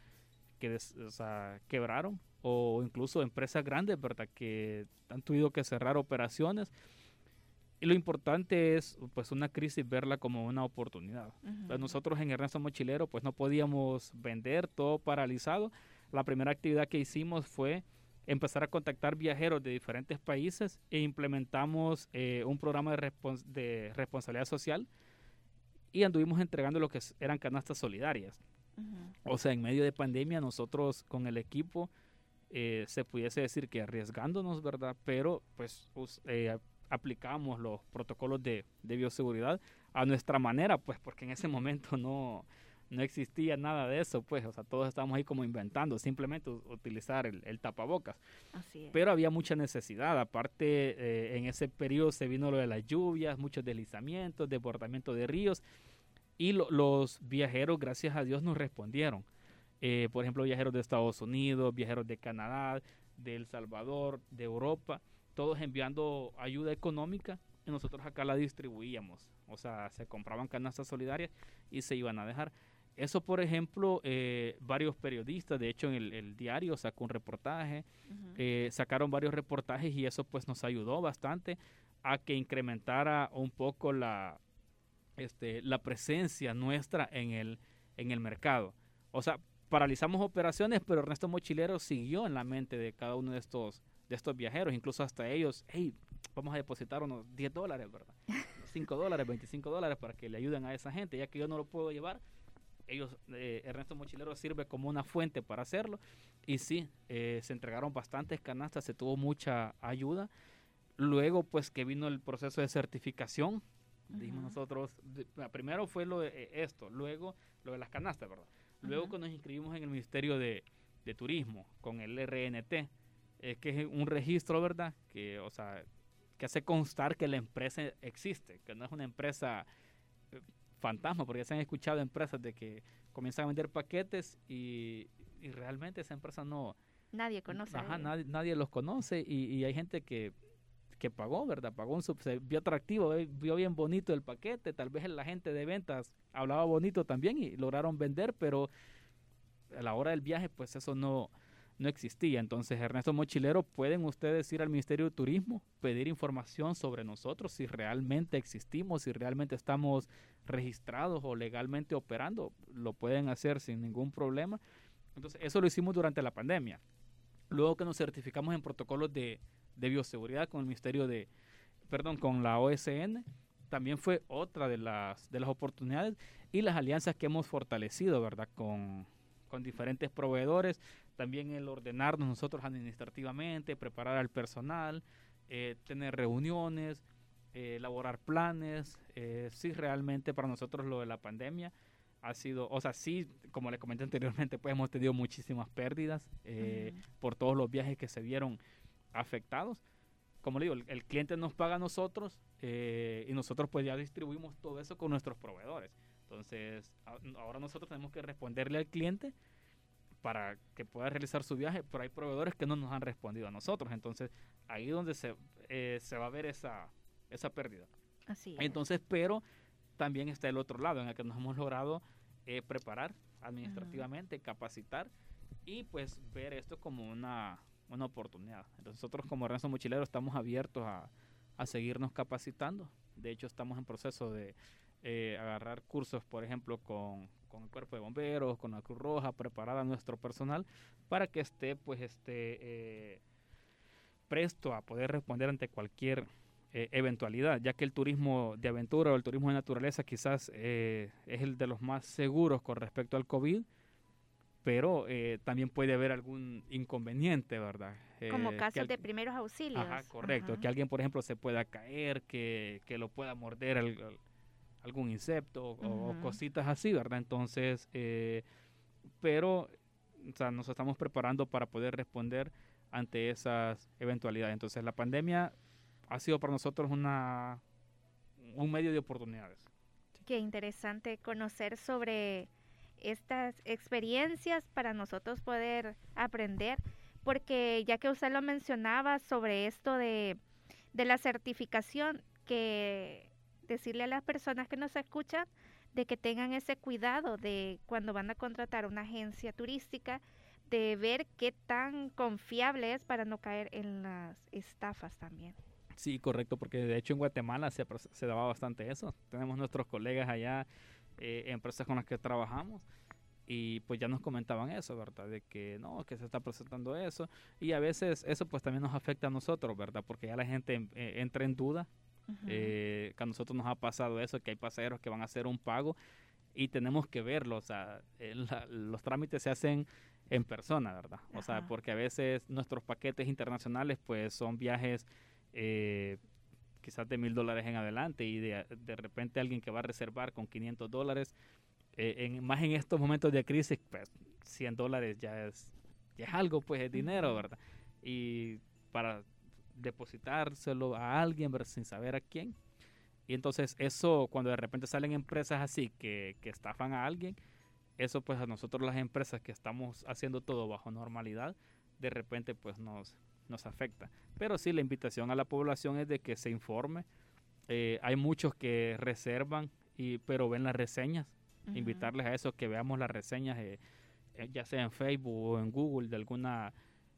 que quebraron, o incluso empresas grandes, ¿verdad? Que han tenido que cerrar operaciones. Y lo importante es, pues, una crisis verla como una oportunidad. nosotros en Ernesto Mochilero, pues, no podíamos vender todo paralizado. La primera actividad que hicimos fue empezar a contactar viajeros de diferentes países e implementamos eh, un programa de, de, responsabilidad social y anduvimos entregando lo que eran canastas solidarias. O sea, en medio de pandemia nosotros con el equipo eh, se pudiese decir que arriesgándonos, ¿verdad? Pero pues eh, aplicamos los protocolos de, de bioseguridad a nuestra manera, pues porque en ese momento no, no existía nada de eso, pues, o sea, todos estábamos ahí como inventando, simplemente utilizar el, tapabocas. Así es. Pero había mucha necesidad, aparte eh, en ese periodo se vino lo de las lluvias, muchos deslizamientos, desbordamiento de ríos, y los viajeros, gracias a Dios, nos respondieron. Eh, por ejemplo, viajeros de Estados Unidos, viajeros de Canadá, de El Salvador, de Europa, todos enviando ayuda económica y nosotros acá la distribuíamos. O sea, se compraban canastas solidarias y se iban a dejar. Eso, por ejemplo, eh, varios periodistas, de hecho en el, diario sacó un reportaje, eh, sacaron varios reportajes y eso pues nos ayudó bastante a que incrementara un poco la, este, la presencia nuestra en el, en el mercado. O sea, paralizamos operaciones, pero Ernesto Mochilero siguió en la mente de cada uno de estos, de estos viajeros, incluso hasta ellos, hey, vamos a depositar unos 10 dólares, ¿verdad? 5 dólares, 25 dólares para que le ayuden a esa gente, ya que yo no lo puedo llevar ellos, eh, Ernesto Mochilero sirve como una fuente para hacerlo. Y sí, eh, se entregaron bastantes canastas, se tuvo mucha ayuda. Luego, pues que vino el proceso de certificación, dijimos nosotros, primero fue lo de eh, esto, luego lo de las canastas, ¿verdad? Luego cuando nos inscribimos en el Ministerio de, de Turismo con el RNT, que es un registro, ¿verdad? Que, o sea, que hace constar que la empresa existe, que no es una empresa fantasma, porque se han escuchado empresas de que comienzan a vender paquetes y, realmente esa empresa no... Nadie conoce. Ajá, nadie, nadie, los conoce y, hay gente que, que pagó, ¿verdad? Pagó un se vio atractivo, vio bien bonito el paquete, tal vez la gente de ventas hablaba bonito también y lograron vender, pero a la hora del viaje pues eso no, no existía. Entonces, Ernesto Mochilero, pueden ustedes ir al Ministerio de Turismo, pedir información sobre nosotros, si realmente existimos, si realmente estamos registrados o legalmente operando, lo pueden hacer sin ningún problema. Entonces, eso lo hicimos durante la pandemia. Luego que nos certificamos en protocolos de, de bioseguridad con el Ministerio de, perdón, con la OSN, también fue otra de las, de las oportunidades y las alianzas que hemos fortalecido, ¿verdad? Con, con diferentes proveedores, también el ordenarnos nosotros administrativamente, preparar al personal, eh, tener reuniones, eh, elaborar planes. Eh, sí, realmente para nosotros lo de la pandemia ha sido, o sea, sí, como le comenté anteriormente, pues hemos tenido muchísimas pérdidas por todos los viajes que se vieron afectados. Como le digo, el, cliente nos paga a nosotros y nosotros pues ya distribuimos todo eso con nuestros proveedores. Entonces, ahora nosotros tenemos que responderle al cliente para que pueda realizar su viaje, pero hay proveedores que no nos han respondido a nosotros. Entonces, ahí es donde se, eh, se va a ver esa, esa pérdida. Así es. Entonces, pero también está el otro lado en el que nos hemos logrado eh, preparar administrativamente, capacitar y pues ver esto como una, una oportunidad. Entonces, nosotros como Renzo Mochilero estamos abiertos a, a seguirnos capacitando. De hecho, estamos en proceso de eh, agarrar cursos, por ejemplo, con, con, el cuerpo de bomberos, con la Cruz Roja, preparar a nuestro personal para que esté, pues, esté eh, presto a poder responder ante cualquier eh, eventualidad, ya que el turismo de aventura o el turismo de naturaleza quizás es el de los más seguros con respecto al COVID, pero también puede haber algún inconveniente, ¿verdad? Como casos de primeros auxilios. Ajá, correcto. Que alguien, por ejemplo, se pueda caer, que, que lo pueda morder el, algún insecto o, cositas así, ¿verdad? Entonces, eh, pero o sea, nos estamos preparando para poder responder ante esas eventualidades. Entonces, la pandemia ha sido para nosotros una un medio de oportunidades. Qué interesante conocer sobre estas experiencias para nosotros poder aprender, porque ya que usted lo mencionaba sobre esto de, de la certificación, que decirle a las personas que nos escuchan de que tengan ese cuidado de cuando van a contratar una agencia turística, de ver qué tan confiable es para no caer en las estafas también. Sí, correcto, porque de hecho en Guatemala se, se daba bastante eso. Tenemos nuestros colegas allá, eh, empresas con las que trabajamos, y pues ya nos comentaban eso, ¿verdad? De que no, que se está presentando eso. Y a veces eso pues también nos afecta a nosotros, ¿verdad? Porque ya la gente eh, entra en duda eh, que a nosotros nos ha pasado eso, que hay pasajeros que van a hacer un pago y tenemos que verlo, o sea, los trámites se hacen en persona, ¿verdad? O sea, porque a veces nuestros paquetes internacionales pues son viajes eh, quizás de mil dólares en adelante y de, de, repente alguien que va a reservar con 500 dólares, eh, en, más en estos momentos de crisis, pues 100 dólares ya es, ya es algo, pues es dinero, ¿verdad? Y para depositárselo a alguien sin saber a quién. Y entonces eso, cuando de repente salen empresas así que, que estafan a alguien, eso pues a nosotros las empresas que estamos haciendo todo bajo normalidad, de repente pues nos, nos afecta. Pero sí, la invitación a la población es de que se informe. Eh, hay muchos que reservan, y, pero ven las reseñas. Invitarles a eso, que veamos las reseñas, eh, eh, ya sea en Facebook o en Google, de alguna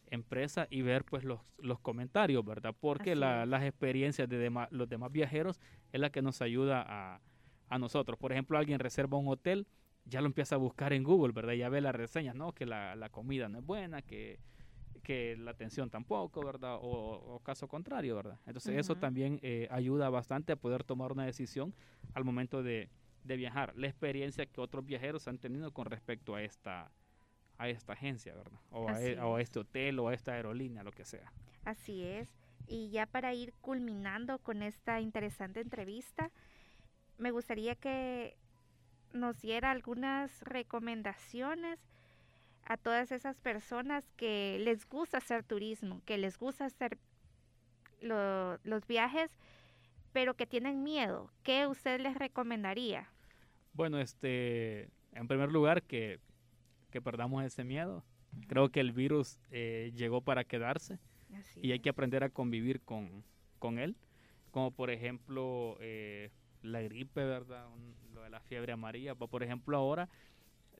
empresa y ver pues los, los comentarios, ¿verdad? Porque las experiencias de los demás viajeros es la que nos ayuda a, a, nosotros. Por ejemplo, alguien reserva un hotel, ya lo empieza a buscar en Google, ¿verdad? Ya ve las reseñas, ¿no? Que la, la comida no es buena, que, que la atención tampoco, ¿verdad? O, caso contrario, ¿verdad? Entonces eso también eh, ayuda bastante a poder tomar una decisión al momento de, de viajar. La experiencia que otros viajeros han tenido con respecto a esta a esta agencia, ¿verdad? O a, e, o a, este hotel o a esta aerolínea, lo que sea. Así es. Y ya para ir culminando con esta interesante entrevista, me gustaría que nos diera algunas recomendaciones a todas esas personas que les gusta hacer turismo, que les gusta hacer los viajes, pero que tienen miedo. ¿Qué usted les recomendaría? Bueno, este, en primer lugar, que que perdamos ese miedo. Creo que el virus eh, llegó para quedarse y hay que aprender a convivir con, con él. Como por ejemplo eh, la gripe, ¿verdad? lo de la fiebre amarilla. Por ejemplo, ahora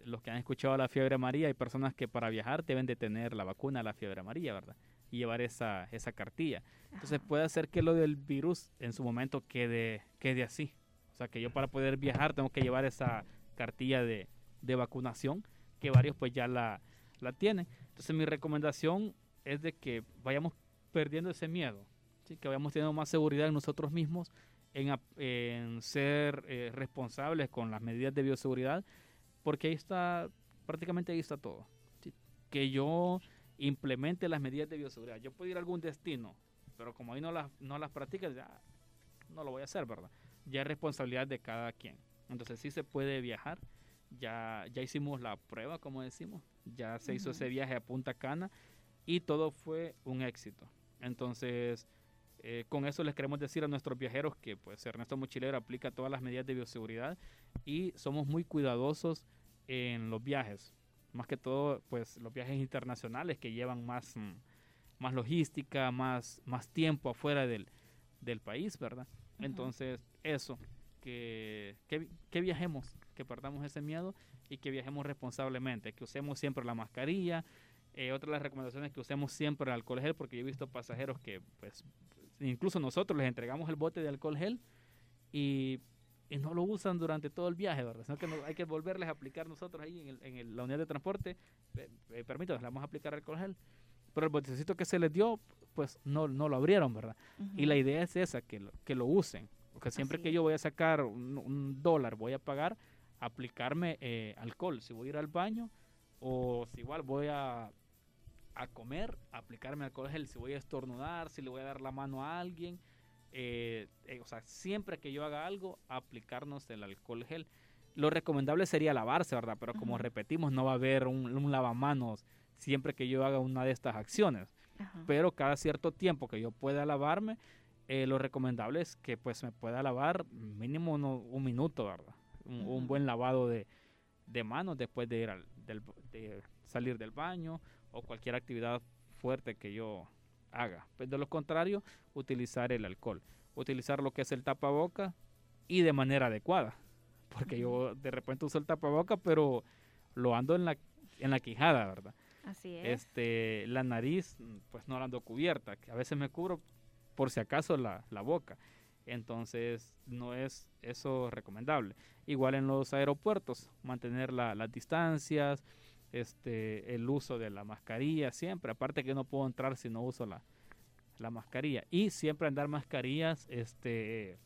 los que han escuchado la fiebre amarilla, hay personas que para viajar deben de tener la vacuna de la fiebre amarilla, ¿verdad? Y llevar esa, esa cartilla. Entonces puede hacer que lo del virus en su momento quede, quede así. O sea que yo para poder viajar tengo que llevar esa cartilla de, de vacunación que varios pues ya la, la tienen. Entonces mi recomendación es de que vayamos perdiendo ese miedo, ¿sí? que vayamos teniendo más seguridad en nosotros mismos, en, en ser eh, responsables con las medidas de bioseguridad, porque ahí está, prácticamente ahí está todo. Que yo implemente las medidas de bioseguridad. Yo puedo ir a algún destino, pero como ahí no las, no las practicas, ya no lo voy a hacer, ¿verdad? Ya es responsabilidad de cada quien. Entonces sí se puede viajar ya, ya hicimos la prueba, como decimos, ya se hizo ese viaje a Punta Cana y todo fue un éxito. Entonces, eh, con eso les queremos decir a nuestros viajeros que pues Ernesto Mochilero aplica todas las medidas de bioseguridad y somos muy cuidadosos en los viajes. más que todo pues los viajes internacionales que llevan más, mm, más logística, más, más tiempo afuera del, del país, ¿verdad? Entonces, eso, que, que, viajemos, que perdamos ese miedo y que viajemos responsablemente, que usemos siempre la mascarilla. Eh, otra de las recomendaciones es que usemos siempre el alcohol gel, porque yo he visto pasajeros que, pues, incluso nosotros les entregamos el bote de alcohol gel y, y no lo usan durante todo el viaje, ¿verdad? Sino que hay que volverles a aplicar nosotros ahí en, el, en la unidad de transporte. Eh, permítanos, le vamos a aplicar alcohol gel. Pero el botecito que se les dio, pues no, no lo abrieron, ¿verdad? Y la idea es esa, que lo, que lo usen. Porque siempre que yo voy a sacar un, dólar, voy a pagar, aplicarme eh, alcohol. Si voy a ir al baño o si igual voy a, a comer, aplicarme alcohol gel. Si voy a estornudar, si le voy a dar la mano a alguien. Eh, eh, o sea, siempre que yo haga algo, aplicarnos el alcohol gel. Lo recomendable sería lavarse, ¿verdad? Pero como repetimos, no va a haber un, un lavamanos siempre que yo haga una de estas acciones. Pero cada cierto tiempo que yo pueda lavarme, eh, lo recomendable es que pues me pueda lavar mínimo un minuto, ¿verdad? Un, buen lavado de, de, manos después de ir al, de salir del baño o cualquier actividad fuerte que yo haga. Pues de lo contrario, utilizar el alcohol. Utilizar lo que es el tapaboca y de manera adecuada. Porque yo de repente uso el tapaboca, pero lo ando en la, en la quijada, ¿verdad? Así es. Este, la nariz, pues no la ando cubierta, que a veces me cubro por si acaso la, la boca. Entonces, no es eso recomendable. Igual en los aeropuertos, mantener la, las distancias, este, el uso de la mascarilla siempre. Aparte que no puedo entrar si no uso la, la mascarilla. Y siempre andar mascarillas este,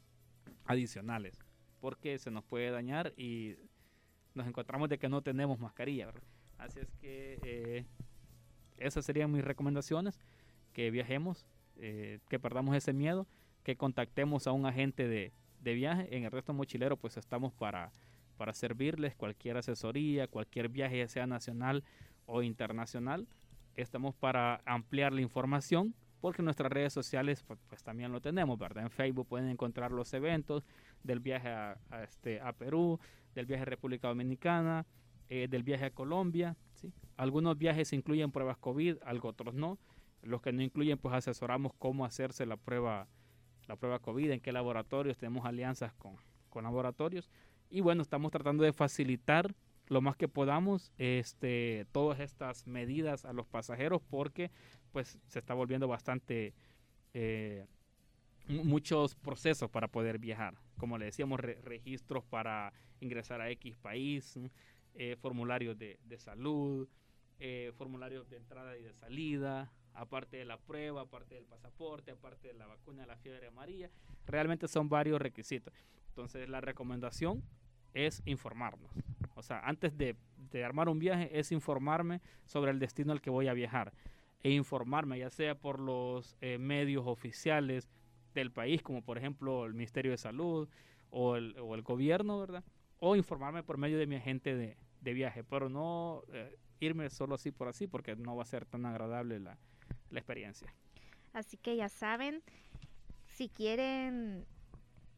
adicionales, porque se nos puede dañar y nos encontramos de que no tenemos mascarilla. Así es que eh, esas serían mis recomendaciones, que viajemos, eh, que perdamos ese miedo, que contactemos a un agente de, de viaje. En el resto mochilero pues estamos para, para servirles cualquier asesoría, cualquier viaje, ya sea nacional o internacional. Estamos para ampliar la información porque nuestras redes sociales pues, pues, también lo tenemos, ¿verdad? En Facebook pueden encontrar los eventos del viaje a, este, a Perú, del viaje a República Dominicana, eh, del viaje a Colombia. Algunos viajes incluyen pruebas COVID, algo otros no. Los que no incluyen, pues asesoramos cómo hacerse la prueba, la prueba COVID, en qué laboratorios, tenemos alianzas con, con laboratorios. Y bueno, estamos tratando de facilitar lo más que podamos este, todas estas medidas a los pasajeros porque pues se está volviendo bastante eh, muchos procesos para poder viajar. Como le decíamos, registros para ingresar a X país, eh, formularios de, de salud, eh, formularios de entrada y de salida, aparte de la prueba, aparte del pasaporte, aparte de la vacuna de la fiebre amarilla. Realmente son varios requisitos. Entonces la recomendación es informarnos. O sea, antes de, armar un viaje es informarme sobre el destino al que voy a viajar. E informarme ya sea por los eh, medios oficiales del país, como por ejemplo el Ministerio de Salud o el, gobierno, ¿verdad? O informarme por medio de mi agente de, de viaje, pero no eh, irme solo así por así porque no va a ser tan agradable la, la experiencia. Así que ya saben, si quieren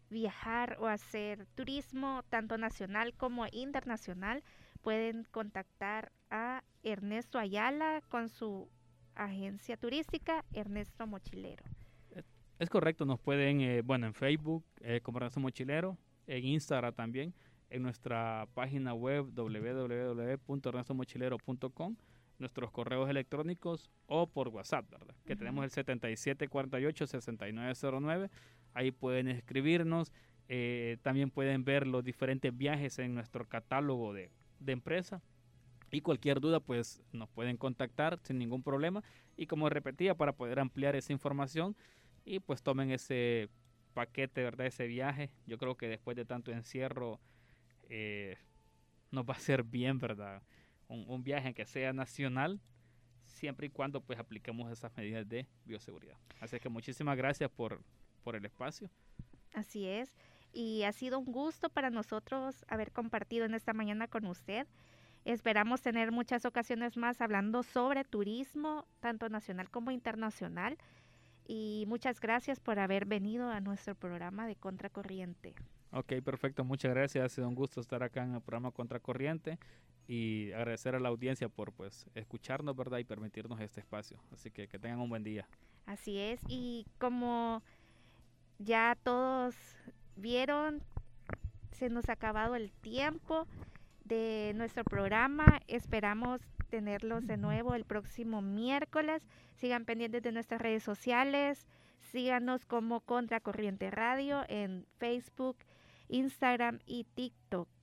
viajar o hacer turismo tanto nacional como internacional, pueden contactar a Ernesto Ayala con su agencia turística Ernesto Mochilero. Es correcto, nos pueden, eh, bueno, en Facebook eh, como Ernesto Mochilero, en Instagram también, en nuestra página web www.ernestomochilero.com, nuestros correos electrónicos o por WhatsApp, ¿verdad? Que tenemos el 7748-6909. Ahí pueden escribirnos. Eh, también pueden ver los diferentes viajes en nuestro catálogo de, de empresa. Y cualquier duda, pues nos pueden contactar sin ningún problema. Y como repetía, para poder ampliar esa información y pues tomen ese paquete, ¿verdad? Ese viaje. Yo creo que después de tanto encierro, eh, nos va a ser bien, ¿verdad? Un, viaje que sea nacional, siempre y cuando pues apliquemos esas medidas de bioseguridad. Así que muchísimas gracias por, por el espacio. Así es. Y ha sido un gusto para nosotros haber compartido en esta mañana con usted. Esperamos tener muchas ocasiones más hablando sobre turismo, tanto nacional como internacional. Y muchas gracias por haber venido a nuestro programa de Contracorriente. Ok, perfecto. Muchas gracias. Ha sido un gusto estar acá en el programa Contracorriente y agradecer a la audiencia por pues escucharnos, ¿verdad? Y permitirnos este espacio. Así que que tengan un buen día. Así es. Y como ya todos vieron, se nos ha acabado el tiempo de nuestro programa. Esperamos tenerlos de nuevo el próximo miércoles. Sigan pendientes de nuestras redes sociales. Síganos como Contracorriente Radio en Facebook, Instagram y TikTok.